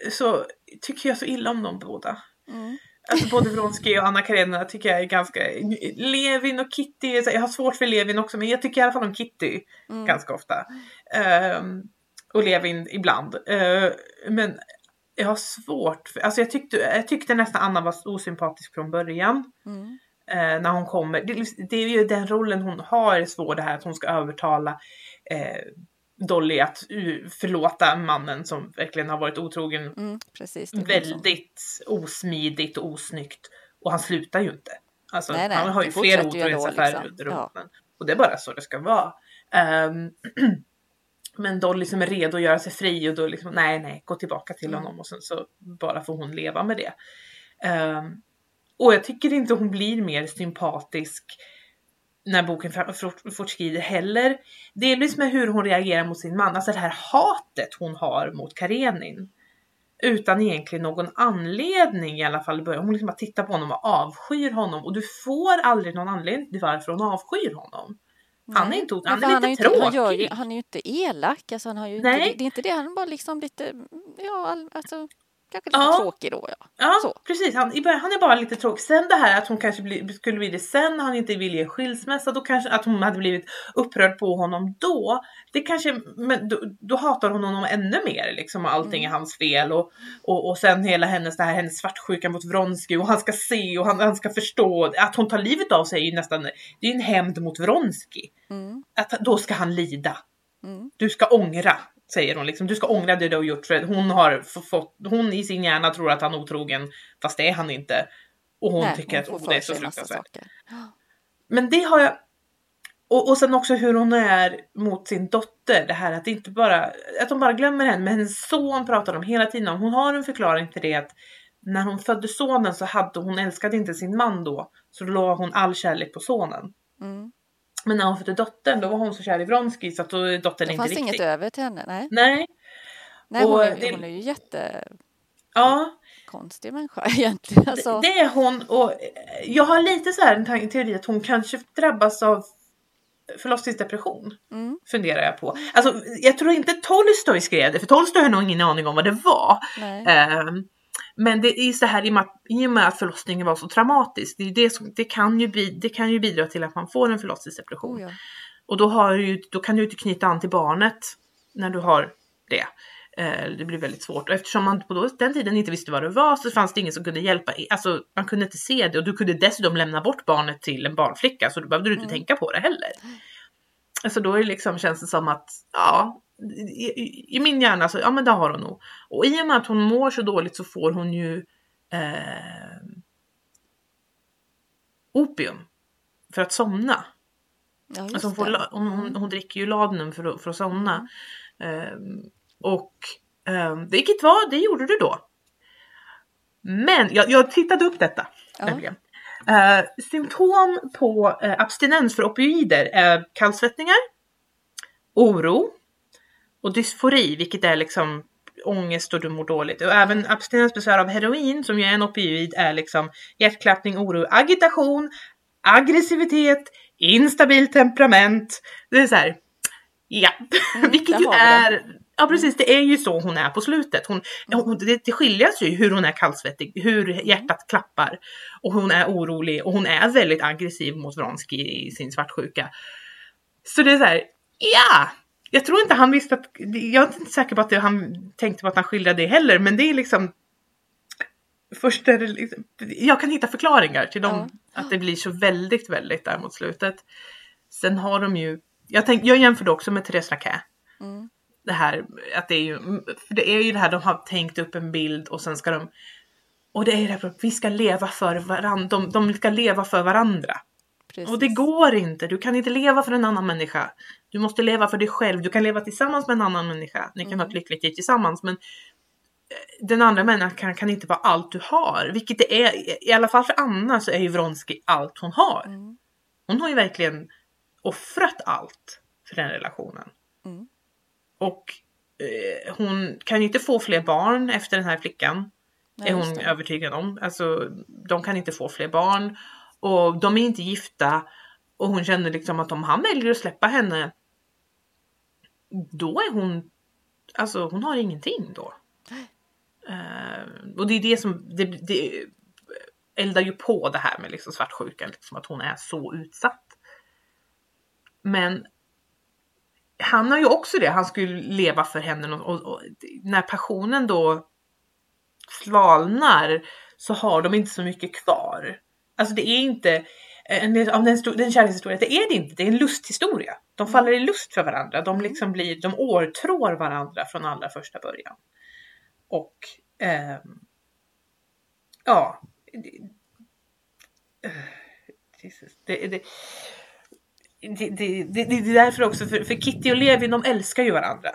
eh, så tycker jag så illa om dem båda. Mm. Alltså både Vronsky och Anna Karenina tycker jag är ganska... Levin och Kitty, jag har svårt för Levin också men jag tycker i alla fall om Kitty Mm. ganska ofta. Ehm, och Levin ibland. Ehm, men jag har svårt, för, alltså jag tyckte, jag tyckte nästan Anna var osympatisk från början. Mm. eh, när hon kommer. Det, det är ju den rollen hon har är svår det här att hon ska övertala eh, Dolly att uh, förlåta mannen som verkligen har varit otrogen Mm, precis. väldigt osmidigt och osnyggt. Och han slutar ju inte. Alltså, Nej, nej, han har ju ändå, otrohetsaffärer liksom. under Ja. Och det är bara så det ska vara. Ehm, (clears throat) men Dolly som är redo att göra sig fri och då liksom, nej, nej, gå tillbaka till Mm. honom och sen så bara får hon leva med det. Ehm, och jag tycker inte hon blir mer sympatisk när boken fortskrider heller. Delvis med hur hon reagerar mot sin man, alltså det här hatet hon har mot Karenin. Utan egentligen någon anledning i alla fall. Hon liksom bara tittar på honom och avskyr honom och du får aldrig någon anledning till varför hon avskyr honom. Han är inte, han är har lite ju inte, han, ju, tråkig. han är ju inte elak, alltså han har ju inte, Nej. det är inte det, han är bara liksom lite, ja, all- alltså kanske lite Ja. tråkig då. Ja. Ja, Så. precis. Han, i början, han är bara lite tråkig. Sen det här att hon kanske bli, skulle bli det sen han inte vill ge skilsmässa. Då kanske att hon hade blivit upprörd på honom då. Det kanske, men då, då hatar hon honom ännu mer liksom och allting är hans fel. Och, och, och sen hela hennes, det här, hennes svartsjuka mot Vronsky och han ska se och han, han ska förstå. Att hon tar livet av sig är ju nästan, det är ju en hämnd mot Vronsky. Mm. Att då ska han lida. Mm. Du ska ångra, säger hon liksom. Du ska ångra det du har gjort. För hon har fått, hon i sin hjärna tror att han är otrogen, fast det är han inte. Och hon Nej, tycker hon att det är så fruktansvärt. Men det har jag. Och, och sen också hur hon är mot sin dotter. Det här att inte bara, att de bara glömmer henne. Men hennes son pratar de hela tiden om. Hon har en förklaring till det att när hon födde sonen så hade hon älskade inte sin man då. Så då la hon all kärlek på sonen. Mm. Men när hon födde dottern då var hon så kär i Vronsky så att då är dottern Det inte fanns riktigt. inget över till henne. Nej, Nej, Nej hon, Och är, det- hon är ju jättekonstig ja. människa (laughs) egentligen. Alltså, Det är hon och eh, jag har lite så här en teori att hon kanske drabbas av förlossningsdepression. mm, Funderar jag på. Alltså jag tror inte Tolstoj skrev det för Tolstoj har nog ingen aning om vad det var. nej. Ehm, men det är så här i och, med att, i och med att förlossningen var så traumatisk. Det, ju det, som, det, kan ju bi, det kan ju bidra till att man får en förlossningsdepression. Oh, ja. Och då, har du, ju- då kan du inte knyta an till barnet när du har det. Eh, Det blir väldigt svårt och eftersom man på den tiden inte visste vad det var så fanns det ingen som kunde hjälpa. Alltså man kunde inte se det och du kunde dessutom lämna bort barnet till en barnflicka så då behövde du inte Mm. tänka på det heller. Alltså då är det liksom, känns det som att ja, i, i, min hjärna så ja men det har hon nog. Och i och med att hon mår så dåligt så får hon ju eh, opium för att somna. Ja, Alltså hon, får, hon, hon, hon dricker ju laudanum för att, för att somna. Ehm, och um, vilket var, det gjorde du då. Men jag, jag tittade upp detta. Ja. Eh, symptom på eh, abstinens för opioider är kallsvettningar, oro och dysfori, vilket är liksom ångest och du mår dåligt. Och även abstinensbesvär av heroin, som ju är en opioid, är liksom hjärtklappning, oro, agitation, aggressivitet, instabilt temperament. Det är så här. Ja, Mm, (laughs) vilket ju är. Ja precis, det är ju så hon är på slutet. Hon, hon, det, det skiljas ju hur hon är kallsvettig, hur hjärtat klappar och hon är orolig och hon är väldigt aggressiv mot Vronsky i sin svartsjuka. Så det är så här, ja! Jag tror inte han visste att, jag är inte säker på att det, han tänkte på att han skildrade det heller, men det är liksom Först är det liksom, jag kan hitta förklaringar till dem, att det blir så väldigt, väldigt där mot slutet. Sen har de ju, jag, tänk, jag jämför det också med Therese Raquet. Mm. Det här att det är ju, för det är ju det här de har tänkt upp en bild och sen ska de och det är det här, vi ska leva för varandra, de, de ska leva för varandra. Precis. Och det går inte, du kan inte leva för en annan människa. Du måste leva för dig själv, du kan leva tillsammans med en annan människa. Ni kan Mm. ha ett lyckligt liv tillsammans men eh, den andra människan kan, kan inte vara allt du har. Vilket det är, i alla fall för Anna så är ju Vronsky allt hon har. Mm. Hon har ju verkligen offrat allt för den relationen. Mm. Och eh, hon kan ju inte få fler barn efter den här flickan. Nej, är hon övertygad om. Alltså, de kan inte få fler barn. Och de är inte gifta. Och hon känner liksom att om han väljer att släppa henne. Då är hon, alltså hon har ingenting då. Uh, och det är det som, det, det eldar ju på det här med liksom svartsjukan. Liksom att hon är så utsatt. Men han har ju också det, han skulle leva för henne och, och, och när passionen då svalnar så har de inte så mycket kvar. Alltså det är inte en, av den, den kärlekshistorien, det är det inte, det är en lusthistoria. De faller i lust för varandra, de liksom blir, de årtrår varandra från allra första början. Och ehm, ja. Det, eh, det, det, det, det, det, det är därför också, för, för Kitty och Levi de älskar ju varandra.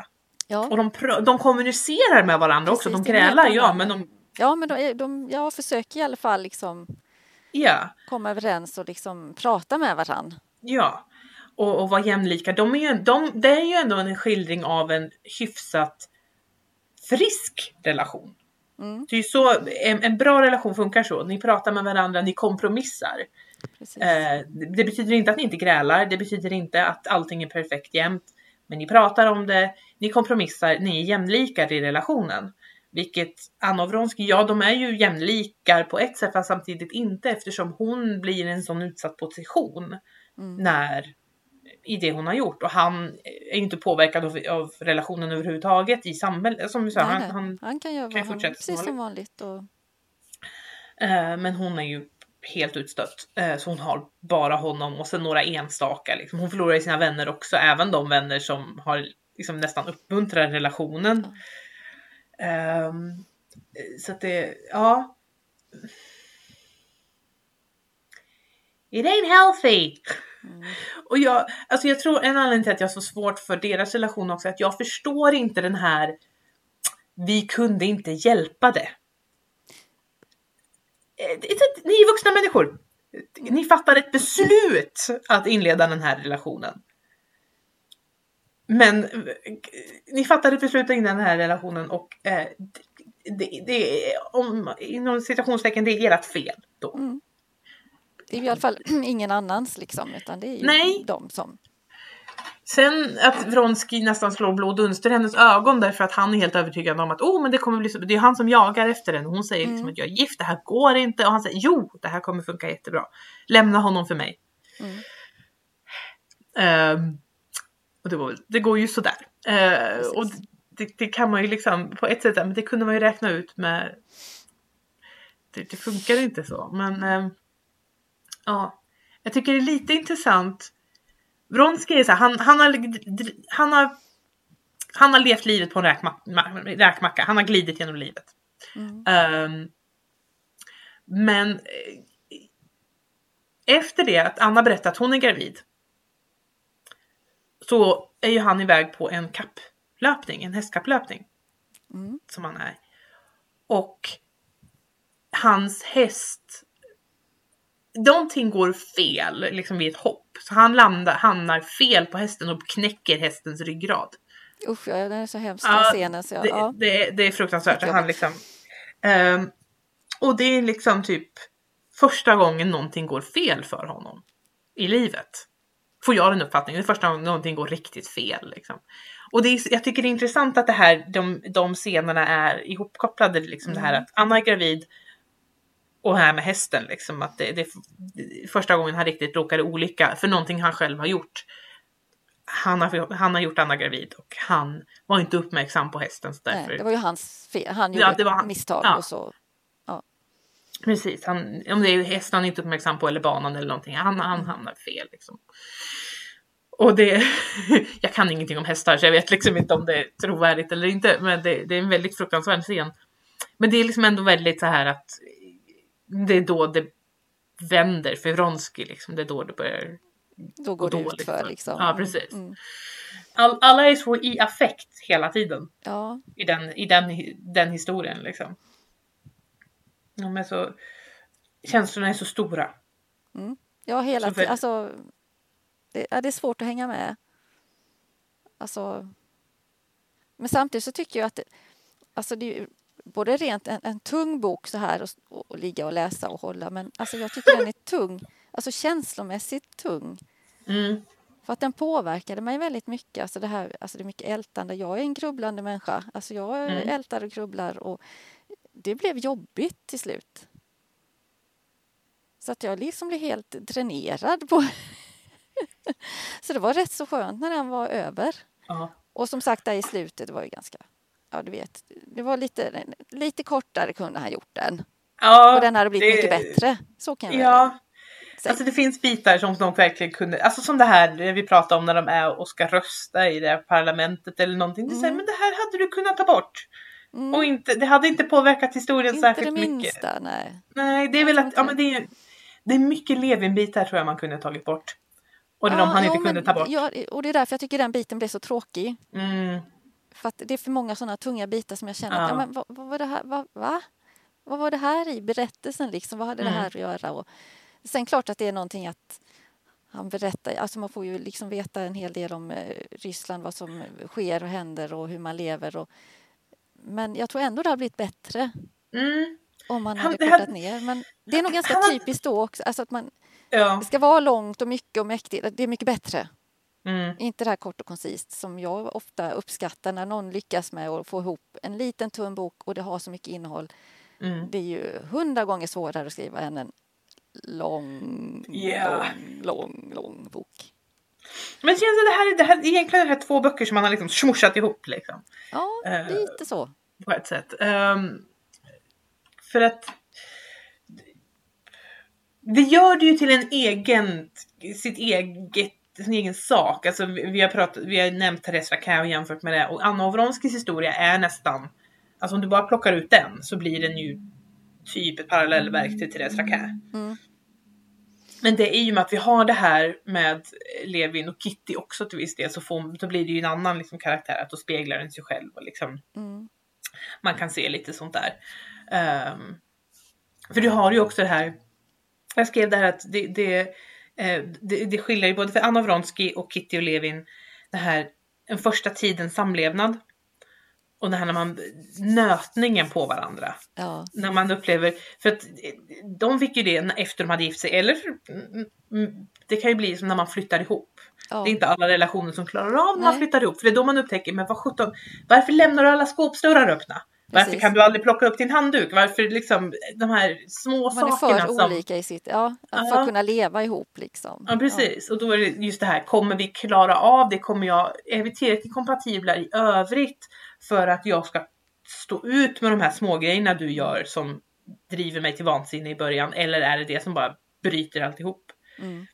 Ja. Och de, de kommunicerar med varandra också, Precis, de en helt grälar ja men de, ja, men de, de jag försöker i alla fall liksom ja. komma överens och liksom prata med varandra. Ja, och, och vara jämlika. De är ju, de, det är ju ändå en skildring av en hyfsat frisk relation. Mm, Det är så, en, en bra relation funkar så. Ni pratar med varandra, ni kompromissar. Eh, det, det betyder inte att ni inte grälar, det betyder inte att allting är perfekt jämt. Men ni pratar om det, ni kompromissar, ni är jämlikar i relationen. Vilket Anna Vronsky, ja de är ju jämlikar på ett sätt fast samtidigt inte eftersom hon blir i en sån utsatt position Mm. när i det hon har gjort och han är ju inte påverkad av, av relationen överhuvudtaget i samhället. Som vi sa, han, han, Han kan göra kan han, fortsätta som precis som vanligt. Och, eh, men hon är ju helt utstött. Eh, så hon har bara honom och sen några enstaka. Liksom. Hon förlorar ju sina vänner också, även de vänner som har liksom, nästan uppmuntrar relationen. Ehm, så att det, ja. It ain't healthy! mm, Och jag, alltså jag tror en anledning till att jag har så svårt för deras relation också är att jag förstår inte den här vi kunde inte hjälpa det. Eh, Ni är vuxna människor. Ni fattar ett beslut att inleda den här relationen. Men eh, ni fattar ett beslut inleda den här relationen och eh, det, det är om, inom citationstecken, det är ert fel då. mm. Det är i alla fall (clears throat) ingen annans liksom, utan det är ju Nej. de som... Sen att Vronsky nästan slår blå dunster i hennes ögon därför att han är helt övertygad om att oh, men det kommer bli så. Det är han som jagar efter henne. Hon säger liksom Mm. att jag är gift, det här går inte. Och han säger jo, det här kommer funka jättebra. Lämna honom för mig. Mm. Ehm, och det, var, det går ju sådär. Precis. och det, det kan man ju liksom på ett sätt, men det kunde man ju räkna ut med. Det, det funkar inte så, men ehm, ja, jag tycker det är lite intressant. Vronsky är så här, han, han, har, han, har, han har levt livet på en räkma, räkmacka. Han har glidit genom livet. Mm. Ehm, men eh, efter det att Anna berättat att hon är gravid så är ju han iväg på en kapplöpning, en hästkapplöpning Mm. som han är. Och hans häst Någonting går fel liksom vid ett hopp. Så han landar, hamnar fel på hästen och knäcker hästens ryggrad. Usch, ja, den är så hemsk Ja, scenen. Så jag, Det, ja. det, det är fruktansvärt. Han liksom, Ehm, och det är liksom typ första gången någonting går fel för honom i livet. Får jag den uppfattningen. Det är första gången någonting går riktigt fel. Liksom. Och det är, jag tycker det är intressant att det här, de, de scenerna är ihopkopplade. Liksom Det här Mm. att Anna är gravid och här med hästen. Liksom, att det, det första gången han riktigt råkade olycka för någonting han själv har gjort. Han har, han har gjort Anna gravid och han var inte uppmärksam på hästen. Så därför Nej, det var ju hans fel. Han Ja, gjorde det var han. misstag Ja. och så. Precis, han, om det är hästen han inte är uppmärksam på eller banan eller någonting, han, han hamnar fel liksom. Och det, (laughs) jag kan ingenting om hästar så jag vet liksom inte om det är trovärdigt eller inte, men det, det är en väldigt fruktansvärd scen. Men det är liksom ändå väldigt så här att det är då det vänder för Vronsky liksom, det är då det börjar. Då går det dåligt ut för för- liksom. Ja, precis. Mm. All, alla är så i affekt hela tiden Ja, i den, i den, den historien liksom. De är så, känslorna är så stora. ja hela för- tiden. Alltså, det, ja, det är svårt att hänga med. Alltså, men samtidigt så tycker jag att det, alltså det är både rent en, en tung bok så här och, och, ligga och läsa och hålla men alltså jag tycker den är (laughs) tung, alltså känslomässigt tung. Mm. För att den påverkade mig väldigt mycket. Alltså det, här, alltså det är mycket ältande. Jag är en grubblande människa. Alltså jag Mm. ältar och grubblar och det blev jobbigt till slut. Så att jag liksom blev helt dränerad på... (laughs) så det var rätt så skönt när den var över. Ja. Och som sagt, där i slutet, det var ju ganska... Ja, du vet. Det var lite, lite kortare kunde han gjort den. Ja, Och den hade blivit det- mycket bättre. Så kan jag Ja, säga. alltså det finns bitar som de verkligen kunde, alltså som det här det vi pratade om när de är och ska rösta i det här parlamentet eller någonting. Det här, Mm. men det här hade du kunnat ta bort. Mm. Och inte, det hade inte påverkat historien Inte det särskilt mycket. minsta, nej. Nej, det är väl att, ja inte men det är, det är mycket Levin-bitar tror jag man kunde ha tagit bort. Och det är Ja, de han jo, inte kunde men- ta bort. Ja, och det är därför jag tycker den biten blev så tråkig. Mm, För att det är för många sådana tunga bitar som jag känner Ja. att, ja, men vad, vad var det här, vad, va? Vad var det här i berättelsen liksom? Vad hade Mm. det här att göra? Och sen klart att det är någonting att han berättar, alltså man får ju liksom veta en hel del om eh, Ryssland, vad som sker och händer och hur man lever. Och, men jag tror ändå det har blivit bättre mm, om man hade kortat ner. Men det är nog ganska typiskt då också, alltså att man, ja. det ska vara långt och mycket och mäktigt. Det är mycket bättre. Mm. Inte det här kort och koncist som jag ofta uppskattar när någon lyckas med att få ihop en liten tunn bok och det har så mycket innehåll. Mm. Det är ju hundra gånger svårare att skriva än en lång, Ja. lång, lång, lång bok. Men känns det, det här, det här egentligen det här två böcker som man har liksom smushat ihop liksom. Ja, Eh. lite så. På ett sätt. Ehm, för att det gör det ju till en egen, sitt eget, sin egen sak. Alltså vi, har pratat, vi har nämnt Therese Raquin och jämfört med det och Anna Wronskis historia är nästan, alltså om du bara plockar ut den så blir den ju typ ett parallellverk till Therese Raquin. Mm. Men det är ju med att vi har det här med Levin och Kitty också till viss del så får, då blir det ju en annan liksom karaktär att då speglar den sig själv och liksom Mm. man kan se lite sånt där. Ehm, för du har ju också det här, jag skrev det här att det, det, eh, det, det skiljer ju både för Anna Vronsky och Kitty och Levin det här den första tidens samlevnad och det här när man nötningen på varandra. Ja, När man upplever, för att de fick ju det efter de hade gift sig eller det kan ju bli som när man flyttar ihop. ja. Det är inte alla relationer som klarar av när man flyttar ihop. För det är då man upptäcker, men vad sjutton, varför lämnar du alla skåpsdörrar öppna? Varför Precis. kan du aldrig plocka upp din handduk? Varför liksom de här små Man är sakerna för som... olika i sitt, ja, för Ja. att kunna leva ihop liksom. Ja precis, och då är det just det här, kommer vi klara av det? Kommer jag, är vi tillräckligt kompatibla i övrigt för att jag ska stå ut med de här små grejerna du gör som driver mig till vansinne i början? Eller är det det som bara bryter alltihop? Mm.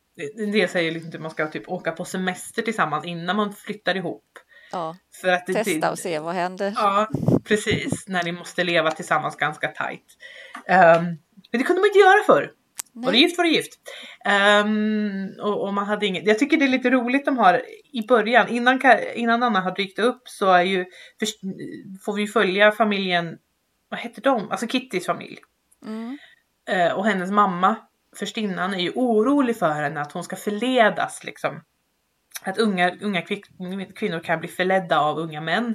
Del säger liksom att man ska typ åka på semester tillsammans innan man flyttar ihop. ja. För att det, Testa det, och se vad händer. Ja, precis. När ni måste leva tillsammans ganska tajt. Ehm, men det kunde man inte göra förr. Var du Nej. gift var du gift. Ehm, och, och man hade inget. Jag tycker det är lite roligt de har i början, innan, innan Anna har dykt upp så är ju, först, får vi följa familjen, vad heter de? Alltså Kittys familj. Mm. Eh, och hennes mamma, förstinnan, är ju orolig för henne att hon ska förledas liksom. Att unga, unga kvinnor kan bli förledda av unga män.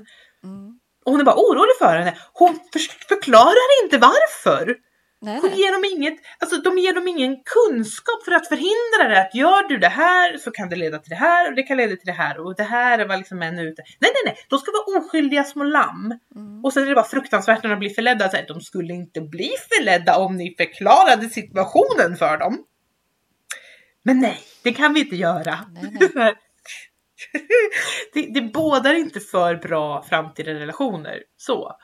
Mm. Och hon är bara orolig för henne. Hon för- förklarar inte varför. Nej, nej. ger dem inget, alltså de ger dem ingen kunskap för att förhindra det. Att gör du det här så kan det leda till det här och det kan leda till det här och det här är vad liksom är ute. Nej, nej, nej, de ska vara oskyldiga små lamm. Mm. Och sen är det bara fruktansvärt när de blir förledda. Så här, de skulle inte bli förledda om ni förklarade situationen för dem. Men nej, det kan vi inte göra. Nej, nej. (laughs) det, det bådar inte för bra framtida relationer. Så.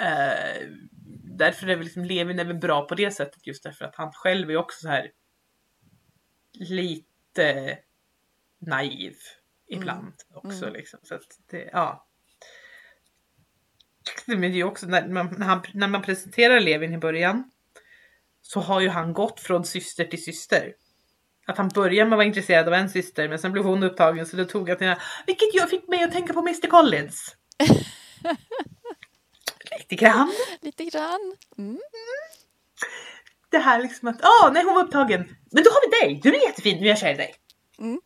Eh, därför är väl liksom Levin väl bra på det sättet just därför att han själv är också så här lite naiv ibland också Mm. liksom. Så att det, ja. Men det är ju också när man, när, han, när man presenterar Levin i början så har ju han gått från syster till syster. Att han började med att vara intresserad av en syster men sen blev hon upptagen så då tog jag till henne. Vilket jag fick mig att tänka på Mr Collins. (laughs) Lite grann. Lite grann. Mm. Det här liksom att, ja, nej hon var upptagen. Men då har vi dig, du är jättefin, nu är jag kär i dig. Mm.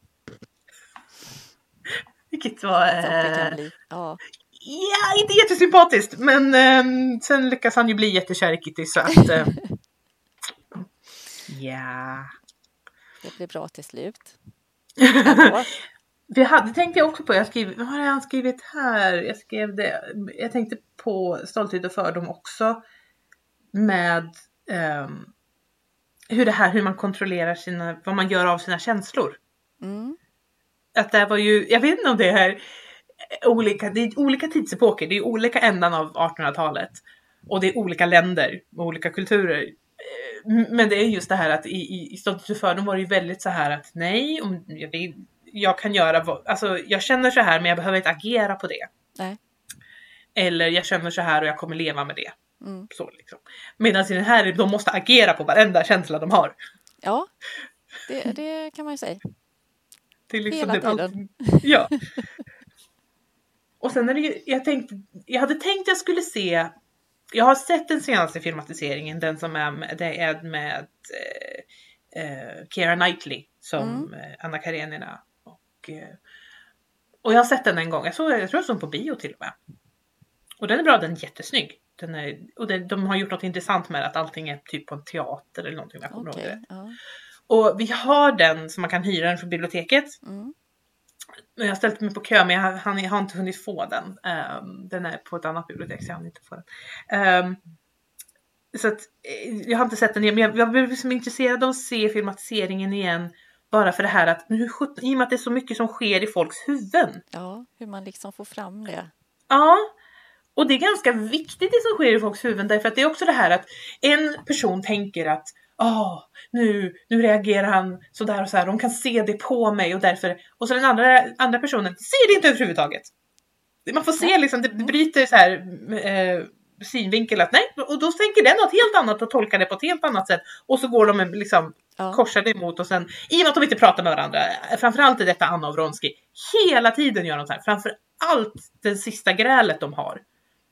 Vilket var... Eh. Ja. ja, inte jättesympatiskt men ehm, sen lyckas han ju bli jättekär i Kitty så att... eh, (laughs) Ja. Det blir bra till slut. (laughs) Vi hade, tänkte jag också på, jag skrev, vad har jag skrivit här? Jag skrev det, jag tänkte på stolthet och fördom också. Med ehm, hur det här, hur man kontrollerar sina, vad man gör av sina känslor. Mm. Att det var ju, jag vet inte om det är olika, det är olika tidsepoker, det är olika ändan av 1800-talet. Och det är olika länder och olika kulturer. Eh, Men det är just det här att i, i, i Stolthet och fördom var det ju väldigt så här att nej, om jag, vill, jag kan göra alltså jag känner så här men jag behöver inte agera på det. Nej. Eller jag känner så här och jag kommer leva med det. Mm. Så liksom. Medan i den här, de måste agera på varenda känsla de har. Ja, det, det kan man ju säga. Det är liksom Hela tiden. Ja. (laughs) Och sen är det ju, jag tänkte, jag hade tänkt jag skulle se, jag har sett den senaste filmatiseringen, den som är med, det är med eh, eh, Keira Knightley som eh, Anna Karenina. Och, eh, och jag har sett den en gång, jag, såg, jag tror jag såg den på bio till och med. Och den är bra, den är jättesnygg. Den är, och det, de har gjort något intressant med att allting är typ på en teater eller någonting. Jag kommer ihåg Okej. det. Ja. Och vi har den som man kan hyra den från biblioteket. Mm. Jag har ställt mig på kö men jag har, han, jag har inte hunnit få den. Um, den är på ett annat bibliotek så jag har inte få den. Um, så att, eh, jag har inte sett den igen men jag, jag blev liksom intresserad av att se filmatiseringen igen. Bara för det här att nu, i och med att det är så mycket som sker i folks huvuden. Ja, hur man liksom får fram det. Ja, och det är ganska viktigt det som sker i folks huvuden därför att det är också det här att en person tänker att oh, nu, nu reagerar han sådär och så här. De kan se det på mig och därför. Och så den andra, andra personen ser det inte överhuvudtaget. Man får se liksom, det bryter så här eh, synvinkel att nej, och då tänker den något helt annat och tolkar det på ett helt annat sätt. Och så går de liksom ja. korsade emot och sen i och med att de inte pratar med varandra, framförallt i detta Anna och Vronsky, hela tiden gör de så här, framförallt det sista grälet de har.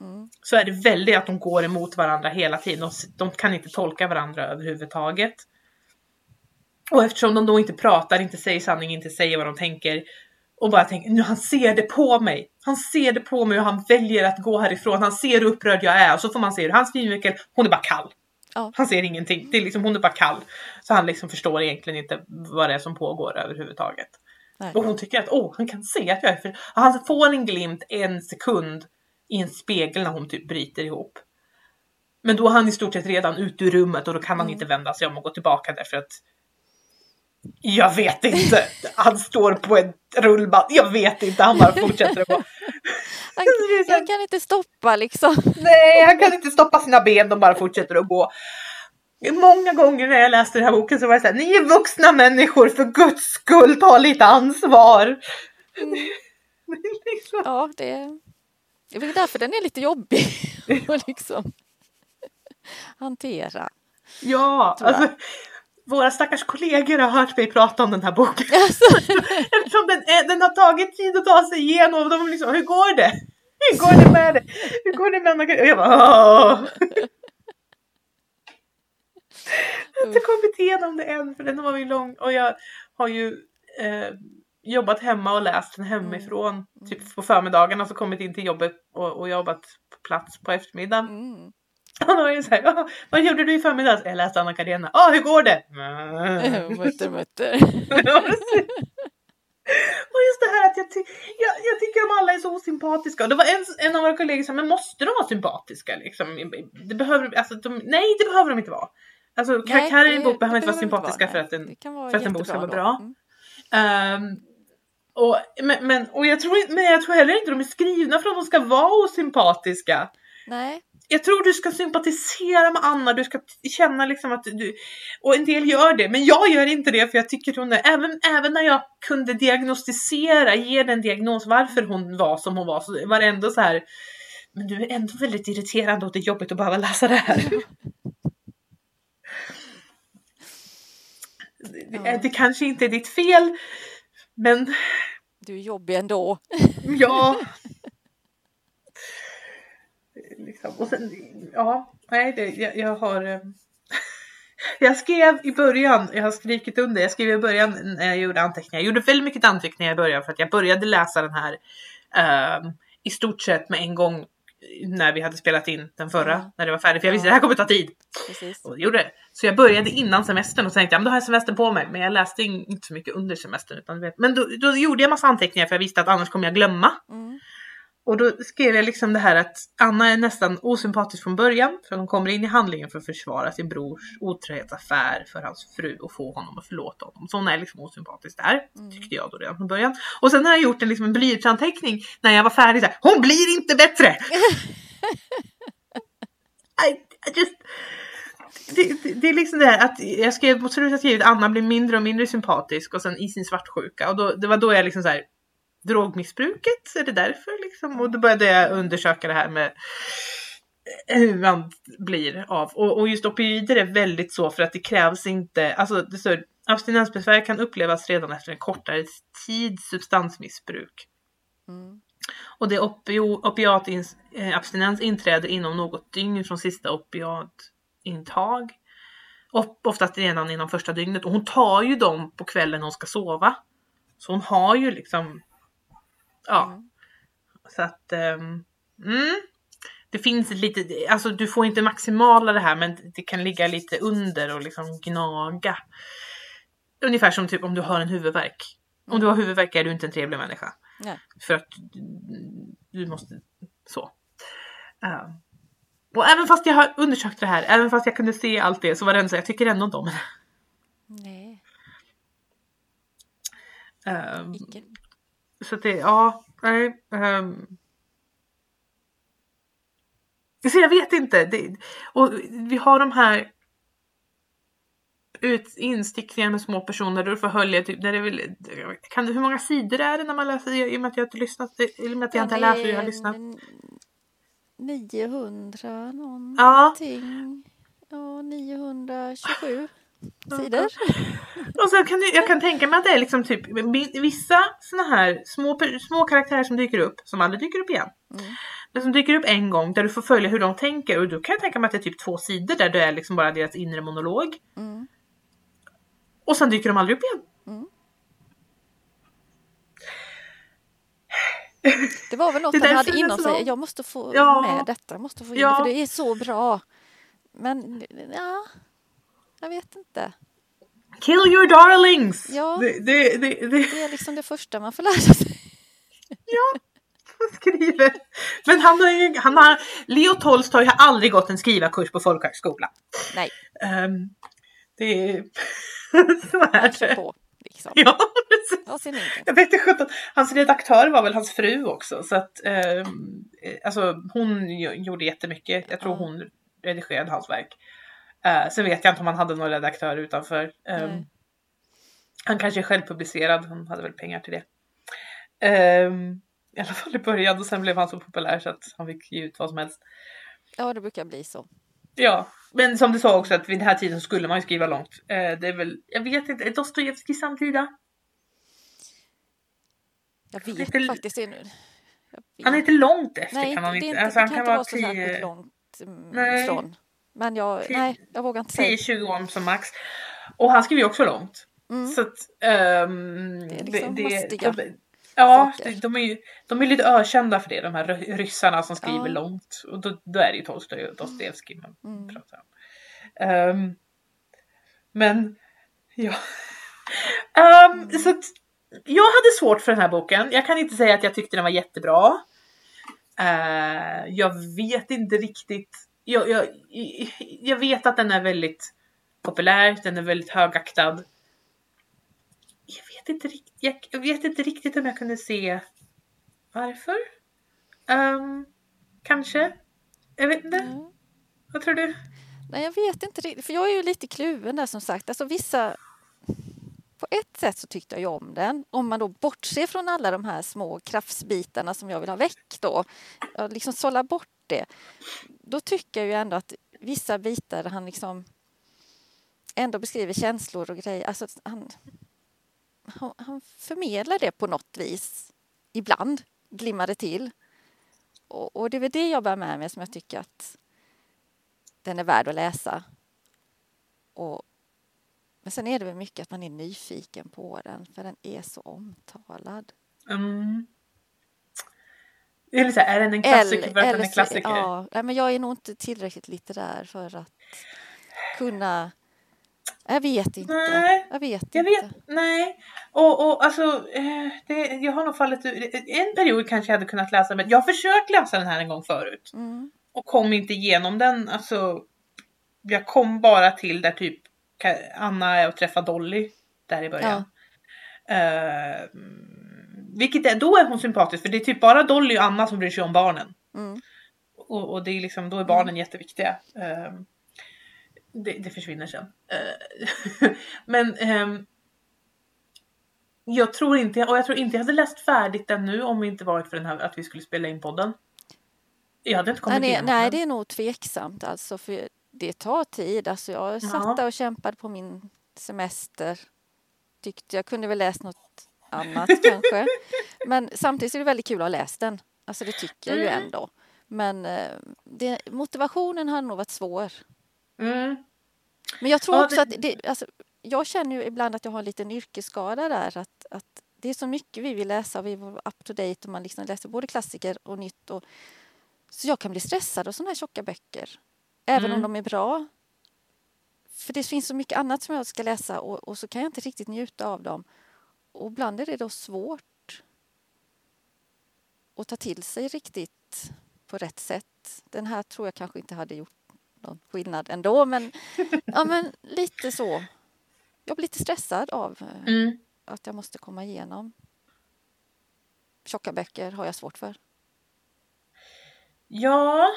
Mm. Så är det väldigt att de går emot varandra hela tiden. och de kan inte tolka varandra överhuvudtaget. Och eftersom de då inte pratar, inte säger sanning, inte säger vad de tänker och bara tänker nu han ser det på mig. Han ser det på mig och han väljer att gå härifrån. Han ser hur upprörd jag är och så får man se hur hans synvinkel, hon är bara kall. Ja. Han ser ingenting. Det är liksom, hon är bara kall. Så han liksom förstår egentligen inte vad det är som pågår överhuvudtaget. Nej. Och hon tycker att åh, han kan se att jag är för... Han får en glimt en sekund i en spegel när hon typ bryter ihop. Men då är han i stort sett redan ute ur rummet och då kan han mm. inte vända sig om och gå tillbaka därför att jag vet inte. Han står på ett rullband. Jag vet inte. Han bara fortsätter att gå. (laughs) Han, han kan inte stoppa liksom. Nej, han kan inte stoppa sina ben. De bara fortsätter att gå. Många gånger när jag läste den här boken så var det så här, ni är vuxna människor, för guds skull, ta lite ansvar. Mm. (laughs) liksom. Ja, det är, det är väl därför den är lite jobbig (laughs) att liksom hantera. Ja, alltså, våra stackars kollegor har hört mig prata om den här boken. Alltså. (laughs) Eftersom den, är, den har tagit tid att ta sig igenom. De liksom, hur går det? Hur går det med det? Hur går det med Anna Och jag bara Åh! Jag har inte kommit igenom det än för den var ju lång och jag har ju eh, jobbat hemma och läst den hemifrån mm. typ på förmiddagen och så kommit in till jobbet och, och jobbat på plats på eftermiddagen. Mm. (laughs) Och då var det så här, vad gjorde du i förmiddags? Jag läste Anna Karenina. Ah, hur går det? mutter, mutter. (laughs) Och just det här att jag, ty jag, jag, tycker de alla är så osympatiska. Och det var en, en av våra kollegor som men måste de vara sympatiska? Liksom? Det behöver, alltså, de, nej, det behöver de inte vara. Alltså karaktärer i en bok behöver inte vara sympatiska vara, för att en, för att en bok ska vara bra. Mm. Um, och, men, men, och jag tror, men jag tror heller inte de är skrivna för att de ska vara osympatiska. Nej jag tror du ska sympatisera med Anna, du ska känna liksom att du, och en del gör det, men jag gör inte det för jag tycker hon är, även, även när jag kunde diagnostisera, ge den diagnos varför hon var som hon var, så var det ändå så här, men du är ändå väldigt irriterande och det är jobbigt att behöva läsa det här. (laughs) Ja. Det, det kanske inte är ditt fel, men... Du är jobbig ändå. ja, Liksom. Och sen, ja, nej, det, jag, jag har... Eh, (laughs) jag skrev i början, jag har skrikit under, jag skrev i början när jag gjorde anteckningar. Jag gjorde väldigt mycket anteckningar i början för att jag började läsa den här uh, i stort sett med en gång när vi hade spelat in den förra, mm. när det var färdigt. För jag visste att det här kommer ta tid. Precis. Och det gjorde det. Så jag började innan semestern och tänkte att då har jag semestern på mig. Men jag läste inte så mycket under semestern. Utan, men då, då gjorde jag massa anteckningar för jag visste att annars kommer jag glömma. Mm. Och då skrev jag liksom det här att Anna är nästan osympatisk från början för hon kommer in i handlingen för att försvara sin brors otrohetsaffär för hans fru och få honom att förlåta honom. Så hon är liksom osympatisk där, mm. tyckte jag då redan från början. Och sen har jag gjort en, liksom en blyertsanteckning när jag var färdig. Så här, hon blir inte bättre! (laughs) I, I just, det, det, det, är liksom det här att jag skrev på slutet skrivit Anna blir mindre och mindre sympatisk och sen i sin svartsjuka och då, det var då jag liksom så här drogmissbruket? Är det därför liksom? Och då började jag undersöka det här med hur man blir av. Och, och just opioider är väldigt så för att det krävs inte, alltså det står abstinensbesvär kan upplevas redan efter en kortare tids substansmissbruk. Mm. Och det opio, opiatabstinens inträder inom något dygn från sista opiatintag. Oftast redan inom första dygnet. Och hon tar ju dem på kvällen hon ska sova. Så hon har ju liksom Ja. Mm. Så att um, mm, det finns lite, alltså du får inte maximala det här men det kan ligga lite under och liksom gnaga. Ungefär som typ om du har en huvudvärk. Om du har huvudvärk är du inte en trevlig människa. Nej. För att du måste så. Uh. Och även fast jag har undersökt det här, även fast jag kunde se allt det så var det ändå så jag tycker ändå inte om det. Nej. Um, Icke. Så det, ja, nej. Um, så jag vet inte. Det, och vi har de här ut, instickningar med små personer du får hölja typ, där det vill, kan, hur många sidor är det när man läser i och med att jag inte lyssnat, i och med att jag inte har läst och jag har lyssnat? 900 någonting. Ja, 927 sidor. (laughs) Och sen kan jag kan tänka mig att det är liksom typ vissa såna här små, små karaktärer som dyker upp som aldrig dyker upp igen. Mm. Men som dyker upp en gång där du får följa hur de tänker och då kan jag tänka mig att det är typ två sidor där det är liksom bara deras inre monolog. Mm. Och sen dyker de aldrig upp igen. Mm. (laughs) Det var väl något Det han hade det inom så sig. Jag måste få Ja. med detta. Jag måste få in Ja. det, för det är så bra. Men ja, jag vet inte. Kill your darlings! Ja. Det, det, det, det, är liksom det första man får lära sig. ja, han skriver. Men han har ju, han har, Leo Tolstoy har aldrig gått en skrivarkurs på folkhögskola. Nej, Um, det är... (laughs) så är det. på liksom. Ja, precis. Jag vet inte. Hans redaktör var väl hans fru också så att eh, alltså hon gjo- gjorde jättemycket. Jag tror hon redigerade hans verk. Uh, sen vet jag inte om han hade någon redaktör utanför. Nej. han kanske är självpublicerad. Han hade väl pengar till det. Ehm, I alla fall i början och sen blev han så populär så att han fick ge ut vad som helst. Ja, det brukar bli så. Ja, men som du sa också att vid den här tiden skulle man ju skriva långt. Eh, det är väl, jag vet inte, är Dostojevskij samtida? Jag vet Lite- faktiskt nu. Vet. Han är inte långt efter Nej, kan är inte. inte, Alltså, han kan kan inte vara så särskilt 10, långt mm, Nej. Men jag, Tio- nej, jag vågar inte säga. 10-20 år som max. Och han skriver ju också långt. Mm. Så att, ehm, Det är liksom mastiga de, Ja, saker. de, är ju de är lite ökända för det, de här ry- ryssarna som skriver Ja. långt. Och då, då är det ju Tolstoj och Dostojevskij man Mm. pratar om. Ehm, men, ja. (laughs) Ehm, Mm. Så att, jag hade svårt för den här boken. Jag kan inte säga att jag tyckte den var jättebra. Eh, jag vet inte riktigt. Jag, jag, jag vet att den är väldigt populär, den är väldigt högaktad. Jag vet inte jag, jag vet inte riktigt om jag kunde se varför. Ehm, kanske. Jag vet inte. Mm. Vad tror du? Nej, jag vet inte riktigt. För jag är ju lite kluven där som sagt. Alltså vissa... På ett sätt så tyckte jag ju om den. Om man då bortser från alla de här små kraftsbitarna som jag vill ha väck då. Jag liksom sållar bort det. Då tycker jag ju ändå att vissa bitar där han liksom ändå beskriver känslor och grejer. Alltså han, han, han förmedlar det på något vis. Ibland glimmar det till. Och, och det är väl det jag bär med mig som jag tycker att den är värd att läsa. Och, men sen är det väl mycket att man är nyfiken på den för den är så omtalad. Mm. Eller så här, är den en klassiker för att den är klassiker? Ja, men jag är nog inte tillräckligt litterär för att kunna... Jag vet inte. Nej, jag vet Jag inte. vet, nej. Och, och alltså, eh, det, jag har nog fallit ur. En period kanske jag hade kunnat läsa, men jag har försökt läsa den här en gång förut. Mm. Och kom inte igenom den. Alltså, jag kom bara till där typ Anna är och träffar Dolly. Där i början. Eh, vilket är, då är hon sympatisk för det är typ bara Dolly och Anna som bryr sig om barnen. Mm. Och, och det är liksom, då är barnen jätteviktiga. Ehm, det, det försvinner sen. Eh, (laughs) men ehm, jag tror inte, och jag tror inte jag hade läst färdigt den nu om det inte varit för den här, att vi skulle spela in podden. Jag hade inte kommit Nej, igenom nej, det är nog tveksamt alltså. För det tar tid. Alltså, jag satt Ja. där och kämpade på min semester. Tyckte jag kunde väl läst något annat (laughs) kanske. Men samtidigt är det väldigt kul att ha läst den. Alltså det tycker jag ju Mm. ändå. Men eh, det, motivationen har nog varit svår. Mm. Men jag tror Ja, också det- att det, alltså, jag känner ju ibland att jag har en liten yrkesskada där. Att, att det är så mycket vi vill läsa och vi vara up to date och man liksom läser både klassiker och nytt. Och, så jag kan bli stressad av sådana här tjocka böcker. Även om Mm. de är bra. För det finns så mycket annat som jag ska läsa och, och så kan jag inte riktigt njuta av dem. och ibland är det då svårt att ta till sig riktigt på rätt sätt. Den här tror jag kanske inte hade gjort någon skillnad ändå, men, (laughs) ja, men lite så. Jag blir lite stressad av eh, Mm. att jag måste komma igenom. Tjocka böcker har jag svårt för. Ja.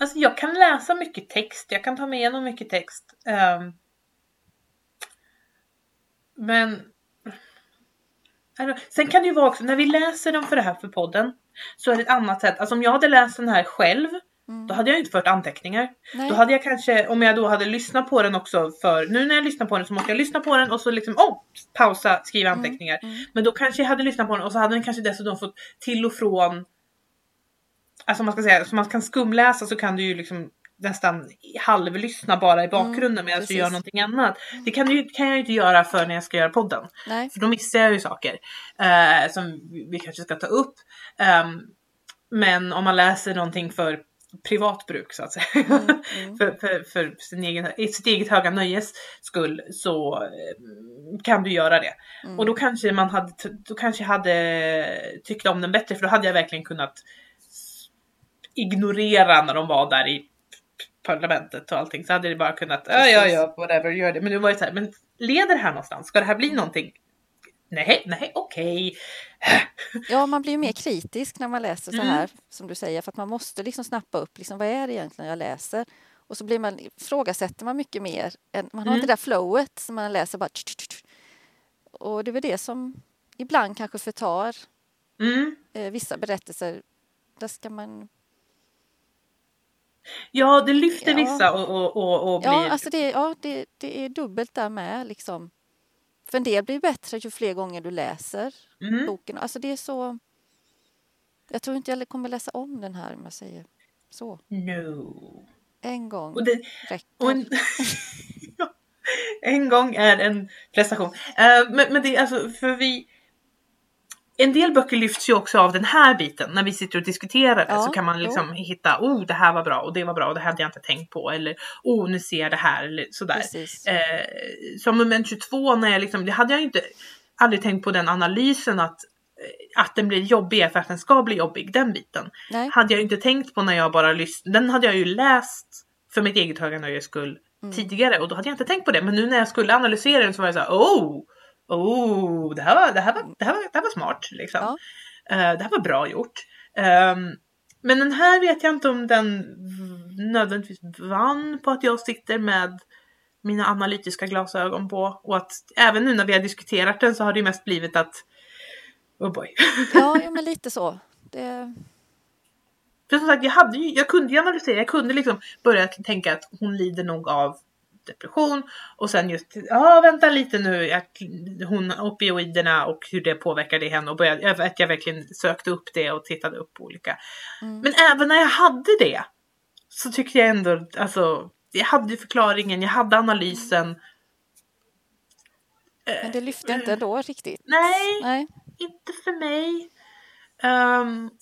Alltså jag kan läsa mycket text, jag kan ta mig igenom mycket text. Ehm. men Alltså, Sen kan det ju vara också, när vi läser dem för det här för podden, så är det ett annat sätt. Alltså om jag hade läst den här själv, Mm. då hade jag inte fört anteckningar. Nej. Då hade jag kanske, om jag då hade lyssnat på den också för, nu när jag lyssnar på den så måste jag lyssna på den och så liksom, oh, pausa, skriva anteckningar. Mm. Men då kanske jag hade lyssnat på den och så hade den kanske dessutom fått till och från, alltså man ska säga, så man kan skumläsa så kan du ju liksom nästan halvlyssna bara i bakgrunden medan du gör någonting annat. Det kan, du, kan jag ju inte göra för när jag ska göra podden. Nej. För då missar jag ju saker eh, som vi kanske ska ta upp. Ehm, men om man läser någonting för privat bruk så att säga. Mm, mm. (laughs) för, för, för sin egen, sitt eget höga nöjes skull så eh, kan du göra det. Mm. Och då kanske man hade, då kanske hade tyckt om den bättre för då hade jag verkligen kunnat ignorera när de var där i parlamentet och allting så hade det bara kunnat, ja ja ja whatever gör det. Men nu var det så här, men leder det här någonstans? Ska det här bli någonting? Nej, nej, okej. (laughs) Ja, man blir ju mer kritisk när man läser så Mm. här, som du säger, för att man måste liksom snappa upp, liksom, vad är det egentligen jag läser? Och så blir man, ifrågasätter man mycket mer. Än, man har Mm. inte det där flowet som man läser bara... tch, tch, tch. Och det är väl det som ibland kanske förtar Mm. eh, vissa berättelser. Där ska man... Ja, det lyfter Ja. vissa och, och, och, och blir... Ja, alltså det, ja det, det är dubbelt där med. Liksom. För en del blir bättre ju fler gånger du läser mm. boken. Alltså det är så... Jag tror inte jag kommer läsa om den här om jag säger så. No. En gång Och det, räcker. (laughs) en, en gång är en prestation. Eh, men, men det är alltså för vi en del böcker lyfts ju också av den här biten. När vi sitter och diskuterar det Ja, så kan man liksom hitta, oh det här var bra och det var bra och det hade jag inte tänkt på. Eller, oh nu ser jag det här eller sådär. Eh, som moment 22 när jag liksom, det hade jag inte aldrig tänkt på den analysen att, eh, att den blir jobbig för att den ska bli jobbig, den biten. Nej. Hade jag inte tänkt på när jag bara lyssnade, den hade jag ju läst för mitt eget höga nöjes skull Mm. tidigare och då hade jag inte tänkt på det. Men nu när jag skulle analysera den så var jag så här, oh, oh, det här var, det här var, det här var, det här var smart liksom. Ja. Eh, det här var bra gjort. Ehm, men den här vet jag inte om den nödvändigtvis vann på att jag sitter med mina analytiska glasögon på och att även nu när vi har diskuterat den så har det ju mest blivit att oh boy. Ja, (laughs) ja, men lite så. Det, För som sagt, jag, hade ju, jag kunde ju analysera, jag kunde liksom börja tänka att hon lider nog av depression och sen just, ja vänta lite nu, jag, hon opioiderna och hur det påverkade henne och började, att jag verkligen sökte upp det och tittade upp på olika. Mm. Men även när jag hade det så tyckte jag ändå, alltså, jag hade förklaringen, jag hade analysen. men det lyfte inte ändå riktigt. Nej, Nej. inte för mig.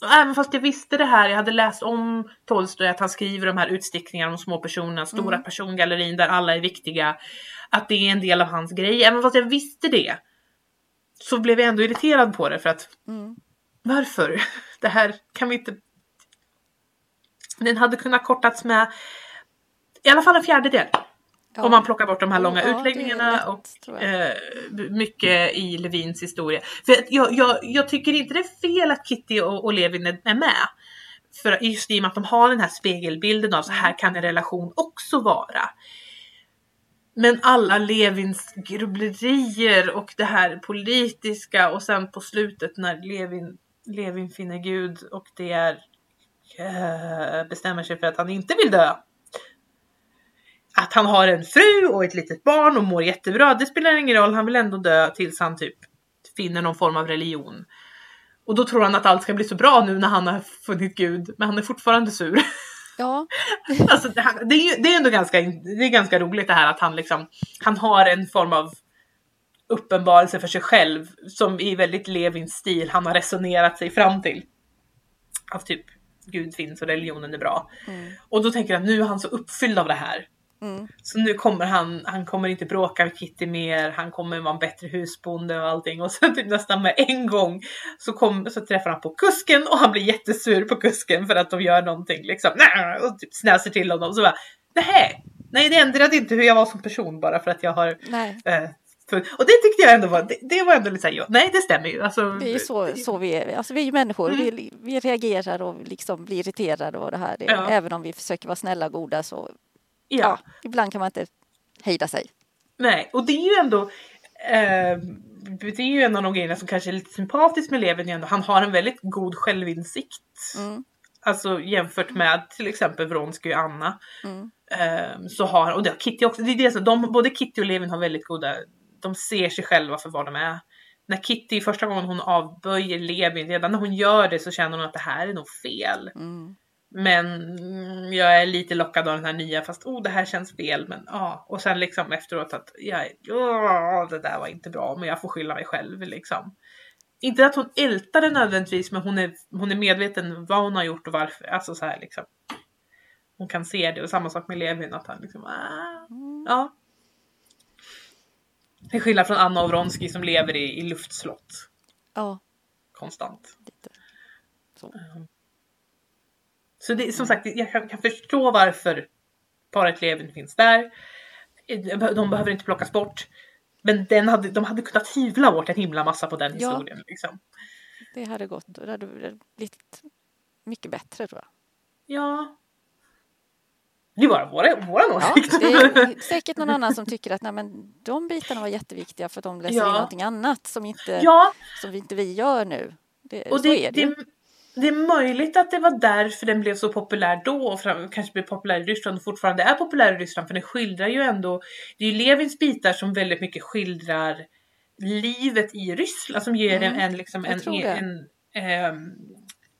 Och även fast jag visste det här, jag hade läst om Tolstoj att han skriver de här utstickningarna om små personerna, stora Mm. persongallerin där alla är viktiga. Att det är en del av hans grej. Även fast jag visste det så blev jag ändå irriterad på det för att Mm. varför? (laughs) Det här kan vi inte... Den hade kunnat kortats med i alla fall en fjärdedel. Ja. Om man plockar bort de här långa Ja, utläggningarna lätt, och eh, mycket i Levins historia. För jag, jag, jag tycker inte det är fel att Kitty och, och Levin är, med. För just i och med att de har den här spegelbilden av så här kan en relation också vara. Men alla Levins grubblerier och det här politiska och sen på slutet när Levin, Levin finner Gud och det är eh, bestämmer sig för att han inte vill dö att han har en fru och ett litet barn och mår jättebra. Det spelar ingen roll, han vill ändå dö tills han typ finner någon form av religion. Och då tror han att allt ska bli så bra nu när han har funnit Gud, men han är fortfarande sur. (laughs) Ja, alltså, det, det, är ju, det är ändå ganska, det är ganska roligt det här att han liksom, han har en form av uppenbarelse för sig själv som i väldigt Levins stil han har resonerat sig fram till. Att typ Gud finns och religionen är bra. Mm. Och då tänker att nu är han så uppfylld av det här. Mm. Så nu kommer han, han kommer inte bråka med Kitty mer, han kommer vara en bättre husbonde och allting. Och sen typ nästan med en gång så, kom, så träffar han på kusken och han blir jättesur på kusken för att de gör någonting liksom. (laughs) Och typ snäser till honom. Så bara, nej, nej det ändrade inte hur jag var som person bara för att jag har Nej, eh, för, och det tyckte jag ändå var, det, det var ändå lite såhär, ja, nej det stämmer ju. Alltså, det är ju så, så vi är. Alltså vi är ju människor. Mm. Vi, vi reagerar och liksom blir irriterade och det här. Ja. Även om vi försöker vara snälla och goda så ja. ja, ibland kan man inte hejda sig. Nej, och det är ju ändå eh, det är ju en av de grejerna som kanske är lite sympatiskt med Levin ändå. Han har en väldigt god självinsikt. Mm. Alltså jämfört med till exempel Vronsky och Anna. Mm. Eh, så har och det har Kitty också. Det är det som, de, både Kitty och Levin har väldigt goda, de ser sig själva för vad de är. När Kitty första gången hon avböjer Levin, redan när hon gör det så känner hon att det här är nog fel. Mm. Men mm, jag är lite lockad av den här nya fast oh det här känns fel men ja. Och sen liksom efteråt att jag, åh, det där var inte bra men jag får skylla mig själv liksom. Inte att hon ältar det nödvändigtvis men hon är, hon är medveten vad hon har gjort och varför. Alltså så här liksom. Hon kan se det och samma sak med Levin att han liksom ah, Mm. ja. Till skillnad från Anna och Vronsky som lever i, i luftslott Ja, konstant. lite. Så. Så det, som sagt, jag kan, förstå varför paret Levin finns där. De behöver inte plockas bort. Men den hade, de hade kunnat hyvla bort en himla massa på den Ja. historien. Liksom. Det hade gått det hade blivit mycket bättre tror jag. Ja. Det är bara våra, våran Ja, åsikt. det är (laughs) säkert någon annan som tycker att nej, men de bitarna var jätteviktiga för att de läser Ja. in någonting annat som, inte, ja, som inte vi gör nu. Det, och det, det. Det, är möjligt att det var därför den blev så populär då och fram, kanske blev populär i Ryssland och fortfarande är populär i Ryssland för den skildrar ju ändå, det är ju Levins bitar som väldigt mycket skildrar livet i Ryssland som ger Mm, en, en, liksom en, tror det. en, ehm,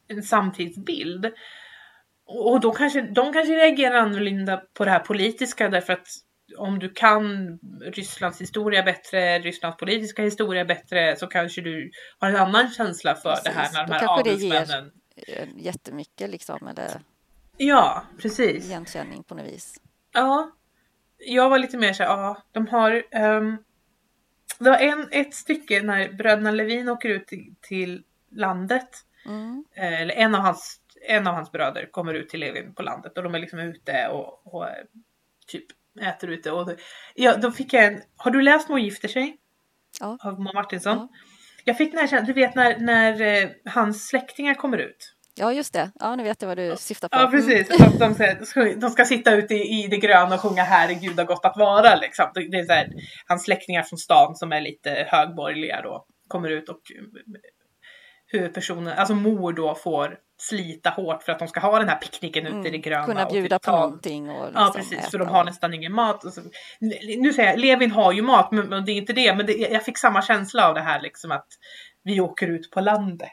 en samtidsbild. Och och då kanske, de kanske reagerar annorlunda på det här politiska därför att om du kan Rysslands historia bättre, Rysslands politiska historia bättre så kanske du har en annan känsla för det här Precis, när de här adelsmännen. Jättemycket liksom, eller Ja, precis. igenkänning på något vis. Ja. Jag var lite mer så här, ja, de har ehm, det var en, ett stycke när bröderna Levin åker ut till, till landet. Mm. eh, Eller en av, hans, en av hans bröder kommer ut till Levin på landet och de är liksom ute och, och eh, typ äter ute. Och ja, då fick jag en, har du läst Mor gifter sig? Ja. Av Moa Martinsson? Ja. Jag fick den här känslan, du vet när, när eh, hans släktingar kommer ut. ja, just det. Ja, nu vet jag vad du syftar på. Ja Mm. precis, de, de, säger- de ska sitta ute i, i det gröna och sjunga Herregud har gott att vara liksom. Det det är så här, hans släktingar från stan som är lite högborgerliga då kommer ut och eh, huvudpersonen, alltså mor då får slita hårt för att de ska ha den här picknicken ute i det gröna. Mm. Kunna och bjuda typ på ta- någonting och liksom Ja precis, för de har och- nästan ingen mat. Och så, nu säger jag, Levin har ju mat men, men det är inte det. Men det, jag fick samma känsla av det här liksom att vi åker ut på landet.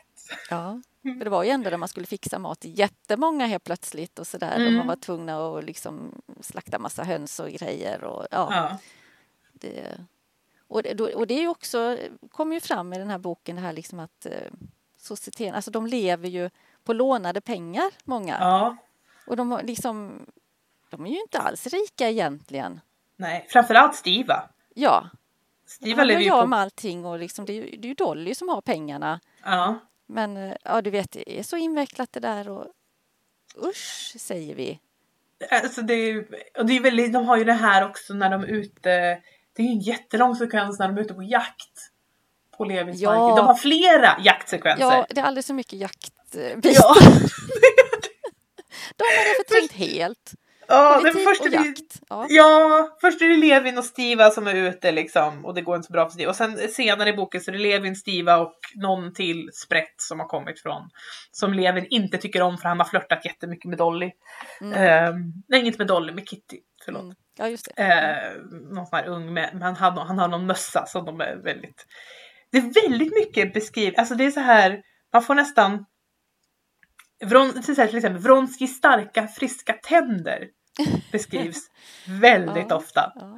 Ja, (laughs) Mm. för det var ju ändå där man skulle fixa mat jättemånga helt plötsligt och sådär. Och Mm. man var tvungna att liksom slakta massa höns och grejer. Och, ja, Ja. det, och, det, och det är ju också, kommer ju fram i den här boken det här liksom att eh, societeten, alltså de lever ju på lånade pengar, många. ja. Och de liksom, de är ju inte alls rika egentligen. Nej, framförallt Stiva. Ja, Stiva lever ju på... om allting och liksom, det, är ju, det är ju Dolly som har pengarna. Ja. Men ja, du vet, det är så invecklat det där och usch, säger vi. Alltså det är, och det är väldigt, de har ju det här också när de är ute. Det är ju en jättelång sekvens när de är ute på jakt. På Levins Ja. De har flera jaktsekvenser. Ja, det är alldeles så mycket jaktbitar. ja. (laughs) De har det förträngt helt. ja Politik först och är det, jakt. Ja. Ja, först är det Levin och Stiva som är ute liksom och det går inte så bra för Stiva. Och sen senare i boken så är det Levin, Stiva och någon till sprätt som har kommit från. Som Levin inte tycker om för han har flörtat jättemycket med Dolly. Mm. Ehm, nej, inte med Dolly, med Kitty. Förlåt. Mm. ja, just det. Eh, någon sån här ung men han, har- han har någon mössa som de är väldigt... Det är väldigt mycket beskrivet, alltså det är så här, man får nästan... Vron, till exempel Vronskis starka friska tänder beskrivs (laughs) väldigt Ja. ofta. Ja.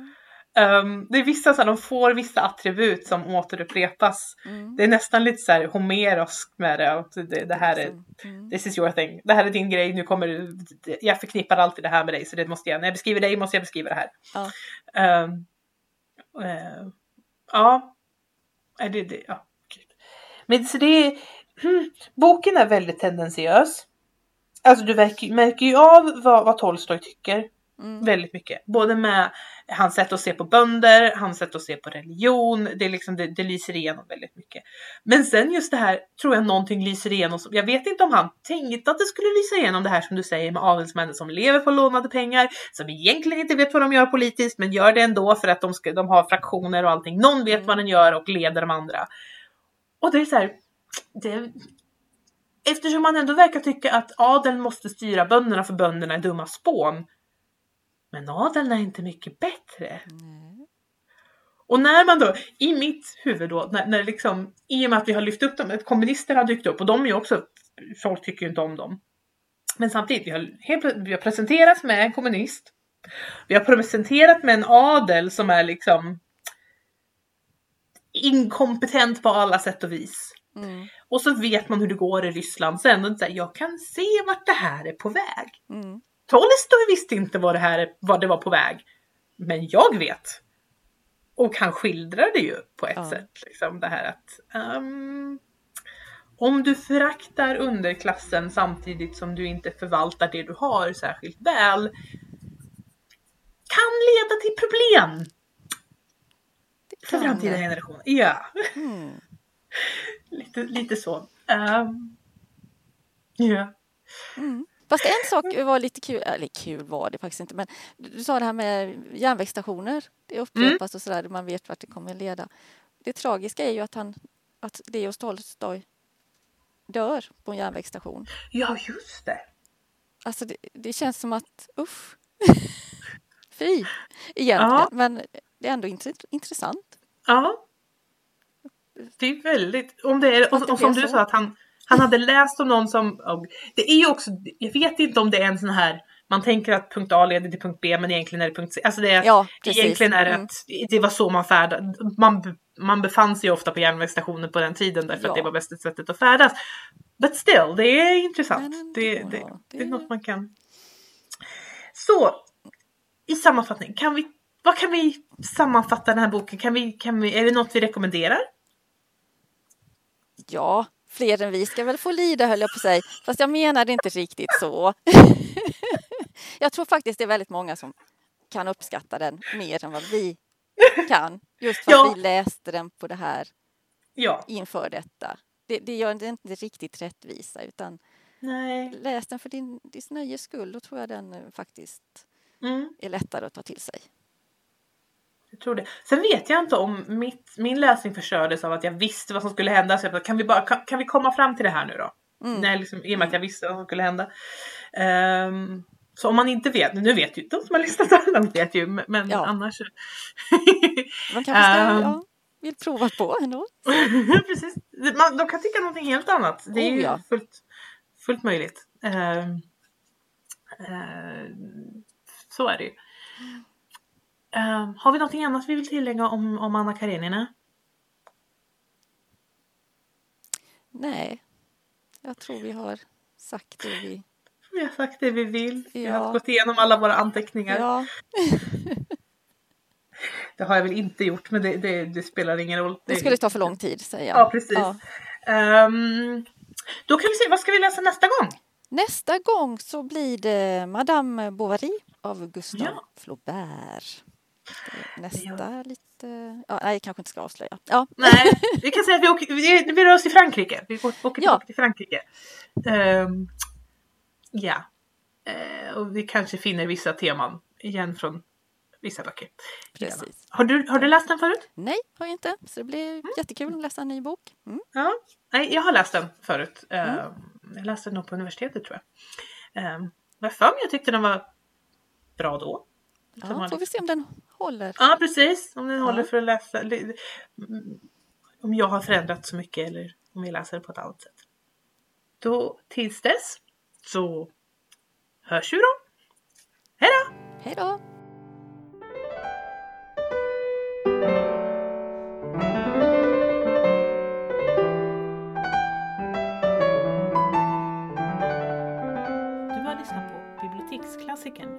Um, det är vissa så här, de får vissa attribut som återupprepas. Mm. Det är nästan lite så här homeroskt med det. att Det, det här är, Mm. this is your thing. Det här är din grej, nu kommer du, jag förknippar alltid det här med dig så det måste jag, när jag beskriver dig måste jag beskriva det här. Ja. Ehm, eh, ja. Det, det, ja. Men så det är, boken är väldigt tendentiös. Alltså du märker, märker ju av vad, vad Tolstoj tycker. Mm. Väldigt mycket. Både med hans sätt att se på bönder, hans sätt att se på religion. Det, är liksom, det, det lyser igenom väldigt mycket. Men sen just det här tror jag någonting lyser igenom. som- Jag vet inte om han tänkte att det skulle lysa igenom det här som du säger med adelsmännen som lever på lånade pengar. Som egentligen inte vet vad de gör politiskt men gör det ändå för att de, ska, de har fraktioner och allting. Någon vet vad den gör och leder de andra. Och det är så här. Det, eftersom man ändå verkar tycka att adeln måste styra bönderna för bönderna är dumma spån. Men adeln är inte mycket bättre. Nej. Och när man då, i mitt huvud då, när, när liksom, i och med att vi har lyft upp dem, att kommunister har dykt upp och de är ju också, folk tycker ju inte om dem. Men samtidigt, vi har, helt, vi har presenterats med en kommunist. Vi har presenterat med en adel som är liksom inkompetent på alla sätt och vis. Mm. Och så vet man hur det går i Ryssland sen. Och så här, jag kan se vart det här är på väg. Mm. Tolstoj visste inte vad det här vad det var på väg. Men jag vet. Och han skildrar det ju på ett Ja. sätt. Liksom det här att ehm, om du föraktar underklassen samtidigt som du inte förvaltar det du har särskilt väl kan leda till problem för framtida generationer. Ja, Mm. (laughs) lite, lite så. Ehm, ja. Mm. Fast en sak var lite kul, eller kul var det faktiskt inte, men du sa det här med järnvägsstationer. Det upprepas och sådär, man vet vart det kommer leda. Det tragiska är ju att han, att Leo Tolstoj dör på en järnvägsstation. ja, just det. Alltså det, det känns som att, usch. (laughs) Fy, egentligen. Ja. Men det är ändå int- intressant. Ja. Det är väldigt, om det är, och, det och som du sa att han, han hade läst om någon som, det är ju också, jag vet inte om det är en sån här, man tänker att punkt A leder till punkt B men egentligen är det punkt C. Alltså det är, Ja, egentligen är det Mm. att det var så man färdade, man, man befann sig ju ofta på järnvägsstationer på den tiden därför Ja. att det var bästa sättet att färdas. But still, det är intressant. Men det, det, ja, det är det- något man kan. Så, i sammanfattning, kan vi, vad kan vi sammanfatta den här boken? Kan vi, kan vi, är det något vi rekommenderar? Ja, fler än vi ska väl få lida höll jag på att säga. Fast jag menade inte riktigt så. (laughs) jag tror faktiskt det är väldigt många som kan uppskatta den mer än vad vi kan. Just för Ja. att vi läste den på det här Ja. inför detta. Det, det gör det inte riktigt rättvisa utan Nej. läs den för din, din nöjes skull. Då tror jag den eh, faktiskt Mm, är lättare att ta till sig. Jag tror det. Sen vet jag inte om mitt, min läsning förstördes av att jag visste vad som skulle hända. Så jag bara, kan, vi bara, kan, kan vi komma fram till det här nu då? Mm. Nej, liksom, I och med att jag visste vad som skulle hända. Ehm, så om man inte vet, nu vet ju de som har lyssnat (laughs) den vet ju, men, Ja. annars. Man kanske ska, Ehm. ja, vill prova på ändå. (laughs) Precis. Man, de kan tycka någonting helt annat. Det är Oh, ju ja. fullt, fullt möjligt. Ehm, ehm, så är det ju. Ehm, har vi någonting annat vi vill tillägga om, om Anna Karenina? Nej, jag tror vi har sagt det vi... Vi har sagt det vi vill. Vi Ja. har gått igenom alla våra anteckningar. Ja, (laughs) Det har jag väl inte gjort men det, det, det spelar ingen roll. det skulle ta för lång tid säger jag. Ja precis. Ja. Ehm, då kan vi se, vad ska vi läsa nästa gång? Nästa gång så blir det Madame Bovary av Gustave Ja. Flaubert. Nästa lite... Ja, nej, kanske inte ska avslöja. Ja, Nej, vi kan säga att vi, åker, vi, vi rör oss till Frankrike. Vi åker åker Ja. tillbaka till Frankrike. Ehm, ja. Eh, och vi kanske finner vissa teman igen från vissa böcker. precis. Har du, har du läst den förut? Nej, har jag inte. Så det blir jättekul att läsa en ny bok. Mm. Ja. Nej, jag har läst den förut. Ehm, Mm. Jag läste den nog på universitetet tror jag. Um, jag för mig jag tyckte den var bra då. Ja, får vi se om den håller. Ja precis, om den ja. håller för att läsa. Om jag har förändrats så mycket eller om vi läser på ett annat sätt. Då tills dess så hörs vi då. Hej då! Hej då! Du har lyssnat på Biblioteksklassikern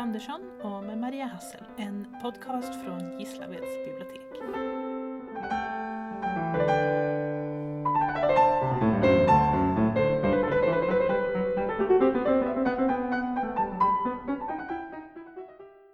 Andersson och med Maria Hassel, en podcast från Gislaveds bibliotek.